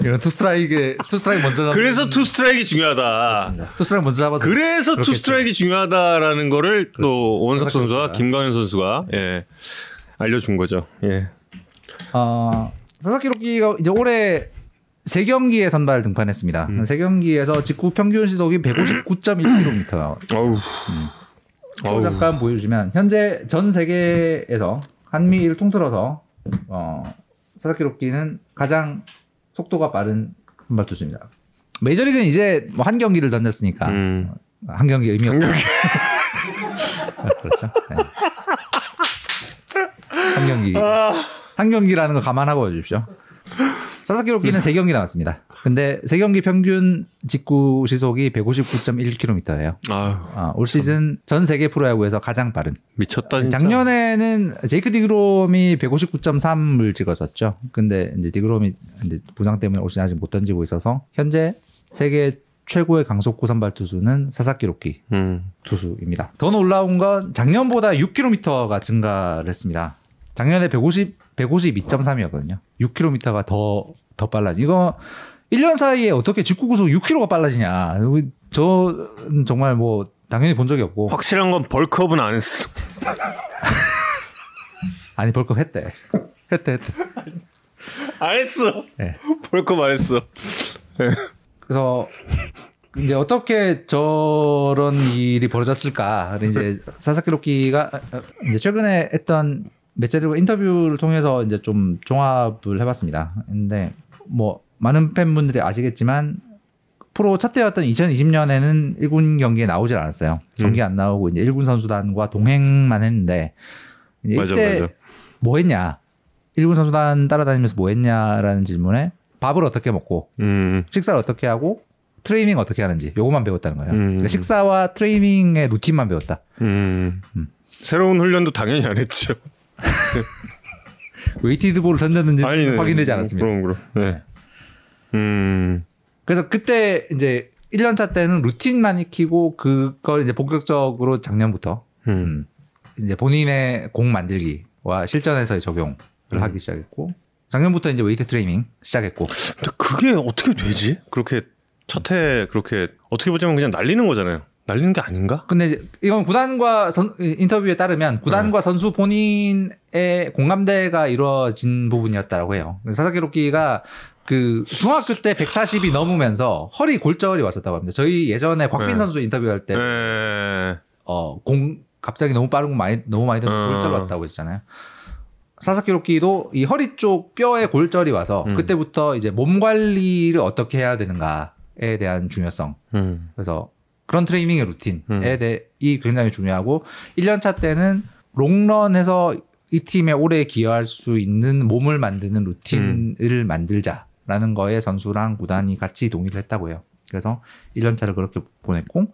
이런 투 스트라이크 투 스트라이크 먼저 잡 그래서 투 스트라이크 중요하다. 투 스트라이크 먼저 잡아서 그래서 투 그렇겠죠. 스트라이크 중요하다라는 거를 또 원석 선수와. 김광현 선수가 예. 알려준 거죠. 예. 어, 사사키 로키가 이제 올해 세 경기에 선발 등판했습니다. 음. 세 경기에서 직구 평균 시속이 159.1km. 어우. 또 어우. 잠깐 보여주면 현재 전 세계에서 한미일 통틀어서 어, 사사키 로키는 가장 속도가 빠른 선발 투수입니다. 메이저리그는 이제 뭐 한 경기를 던졌으니까 음. 한 경기 의미 없고 그렇죠. 네. 한 경기 아. 한 경기라는 거 감안하고 주십시오. 사사키 로키는 세 경기 나왔습니다. 근데 세 경기 평균 직구 시속이 159.1km예요. 아유, 아, 올 시즌 전 세계 프로야구에서 가장 빠른. 미쳤다 진짜. 작년에는 제이크 디그롬이 159.3을 찍었었죠. 근데 이제 디그롬이 이제 부상 때문에 올 시즌 아직 못 던지고 있어서 현재 세계 최고의 강속구 선발 투수는 사사키 로키 음. 투수입니다. 더 놀라운 건 작년보다 6km가 증가를 했습니다. 작년에 150 152.3이었거든요. 6km가 더 더 빨라지. 이거 1년 사이에 어떻게 직구 구속 6km가 빨라지냐. 저 정말 뭐 당연히 본 적이 없고 확실한 건 벌크업은 안 했어. 아니 벌컥 했대. 했대 했대. 안 했어. 네. 벌크업 안 했어. 그래서 이제 어떻게 저런 일이 벌어졌을까? 이제 사사키 로키가 이제 최근에 했던 매체들과 인터뷰를 통해서 이제 좀 종합을 해봤습니다. 근데 뭐 많은 팬분들이 아시겠지만 프로 첫 해였던 2020년에는 1군 경기에 나오질 않았어요. 경기 안 나오고 이제 1군 선수단과 동행만 했는데 이제 맞아, 이때 맞아. 뭐 했냐? 1군 선수단 따라다니면서 뭐 했냐라는 질문에 밥을 어떻게 먹고 음. 식사를 어떻게 하고 트레이닝 어떻게 하는지 요것만 배웠다는 거예요. 음. 그러니까 식사와 트레이닝의 루틴만 배웠다. 음. 음. 새로운 훈련도 당연히 안 했죠. weighted ball을 던졌는지 아니, 확인되지 네. 않았습니다. 그럼 그럼. 네. 음. 그래서 그때 이제 1년차 때는 루틴만 익히고 그걸 이제 본격적으로 작년부터 음. 음, 이제 본인의 공 만들기와 실전에서의 적용을 음. 하기 시작했고 작년부터 이제 웨이트 트레이닝 시작했고 근데 그게 어떻게 되지? 그렇게 첫 해 그렇게 어떻게 보자면 그냥 날리는 거잖아요. 날리는 게 아닌가? 근데 이건 구단과 선, 인터뷰에 따르면 네. 구단과 선수 본인의 공감대가 이루어진 부분이었다고 해요. 사사키 로키가 그 중학교 때 140이 넘으면서 허리 골절이 왔었다고 합니다. 저희 예전에 곽빈 네. 선수 인터뷰할 때 네. 어, 공 갑자기 너무 빠른 공 많이 너무 많이 든 어. 골절 왔다고 했잖아요. 사사키 로키도 이 허리 쪽 뼈에 골절이 와서 음. 그때부터 이제 몸 관리를 어떻게 해야 되는가에 대한 중요성. 음. 그래서 그런 트레이닝의 루틴에 음. 대해 굉장히 중요하고 1년차 때는 롱런해서 이 팀에 오래 기여할 수 있는 몸을 만드는 루틴을 음. 만들자라는 거에 선수랑 구단이 같이 동의를 했다고 해요. 그래서 1년차를 그렇게 보냈고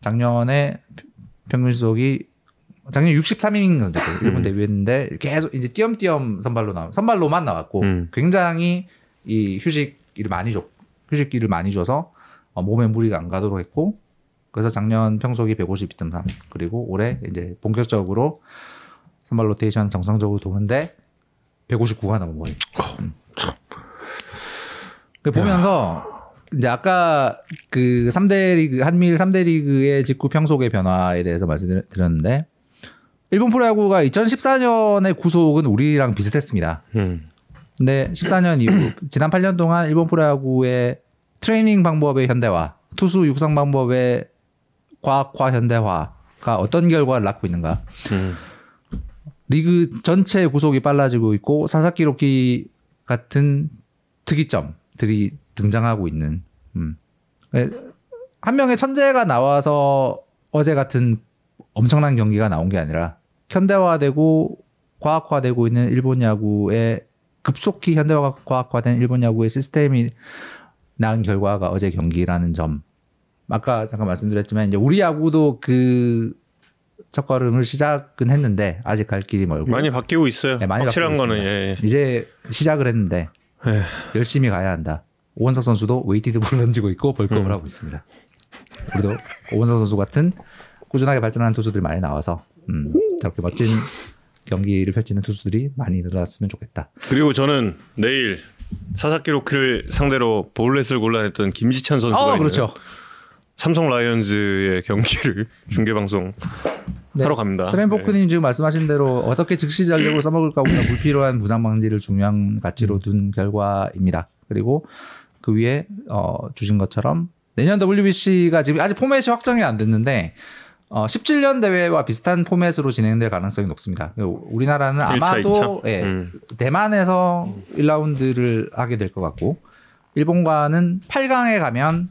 작년에 평균 수속이 작년 63이닝 됐고 일본 음. 데뷔했는데 계속 이제 띄엄띄엄 선발로 나 선발로만 나왔고 음. 굉장히 이 휴식기를 많이 줬 휴식기를 많이 줘서 어, 몸에 무리가 안 가도록 했고 그래서 작년 평속이 152.3 그리고 올해 이제 본격적으로 선발 로테이션 정상적으로 도는데 159가 넘은 거예요. 음. 그 보면서 이제 아까 그 3대 리그 한미일 3대 리그의 직구 평속의 변화에 대해서 말씀드렸는데 일본 프로야구가 2014년의 구속은 우리랑 비슷했습니다. 음. 근데 14년 이후 지난 8년 동안 일본 프로야구의 트레이닝 방법의 현대화, 투수 육성 방법의 과학화 현대화가 어떤 결과를 낳고 있는가? 음. 리그 전체 구속이 빨라지고 있고 사사키 로키 같은 특이점들이 등장하고 있는 음. 한 명의 천재가 나와서 어제 같은 엄청난 경기가 나온 게 아니라 현대화되고 과학화되고 있는 일본 야구의 급속히 현대화 과학화된 일본 야구의 시스템이 낳은 결과가 어제 경기라는 점. 아까 잠깐 말씀드렸지만 이제 우리 야구도 그 첫걸음을 시작은 했는데 아직 갈 길이 멀고 많이 바뀌고 있어요. 네, 많이 확실한 거는. 예. 예. 이제 시작을 했는데 에휴. 열심히 가야 한다. 오원석 선수도 weighted ball을 던지고 있고 bulk-up을 음. 하고 있습니다. 우리도 오원석 선수 같은 꾸준하게 발전하는 투수들이 많이 나와서 음, 저렇게 멋진 경기를 펼치는 투수들이 많이 늘어났으면 좋겠다. 그리고 저는 내일 사사키 로키를 상대로 볼넷을 골라냈던 김지찬 선수가 어, 있는 그렇죠. 삼성 라이언즈의 경기를 중계 방송 네. 하러 갑니다. 트렌포크님 지금 말씀하신 대로 어떻게 즉시 전력을 써먹을까 보다 불필요한 부상 방지를 중요한 가치로 둔 결과입니다. 그리고 그 위에 어, 주신 것처럼 내년 WBC가 지금 아직 포맷이 확정이 안 됐는데 어, 17년 대회와 비슷한 포맷으로 진행될 가능성이 높습니다. 우리나라는 아마도 이차. 예, 음. 대만에서 1라운드를 하게 될 것 같고 일본과는 8강에 가면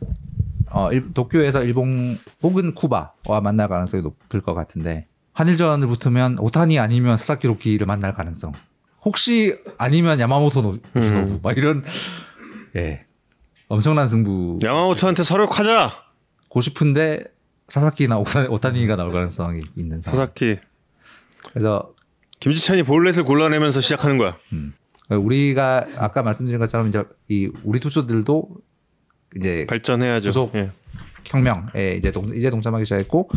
어, 일- 도쿄에서 일본 혹은 쿠바와 만날 가능성이 높을 것 같은데 한일전을 붙으면 오타니 아니면 사사키 로키를 만날 가능성. 혹시 아니면 야마모토 노- 요시노부 음. 막 이런 예 엄청난 승부 야마모토한테 서력하자. 고 싶은데 사사키나 오타, 오타니가 나올 가능성이 있는 상황. 사사키 그래서 김지찬이 볼넷을 골라내면서 시작하는 거야. 우리가 아까 말씀드린 것처럼 이제 이 우리 투수들도 이제 발전해야죠. 구속. 예. 혁명에 이제 동, 이제 동참하기 시작했고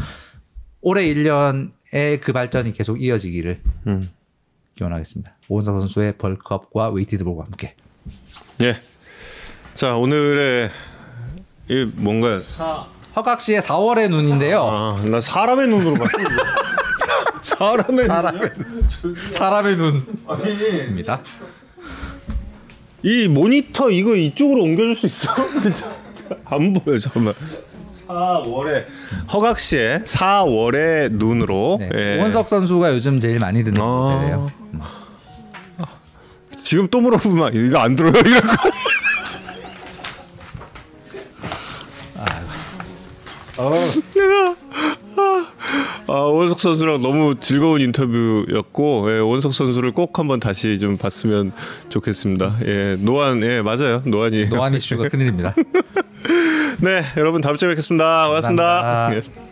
올해 1년의 그 발전이 계속 이어지기를 음. 기원하겠습니다. 오원석 선수의 bulk-up과 weighted ball과 함께. 예. 자 오늘의 이 뭔가요? 사... 허각 씨의 4월의 눈인데요. 아, 나 사람의 눈으로 봤어. 사람의 사람의 사람의 눈입니다. 이 모니터 이거 이쪽으로 옮겨줄 수 있어? 진짜 안 보여 잠깐만. 4월에 허각 씨의 4월의 눈으로 네. 예. 오은석 선수가 요즘 제일 많이 듣는 아. 노래예요. 지금 또 물어보면 이거 안 들어요 이럴 거. 아, 아, 원 원석 선수랑 너무 즐거운 인터뷰였고 예, 원석 선수를 꼭 한번 다시 좀 봤으면 좋겠습니다. 예, 노안 예 맞아요 노안이 노안 이슈가 큰일입니다. 네 여러분 다음 주에 뵙겠습니다. 고맙습니다. 예.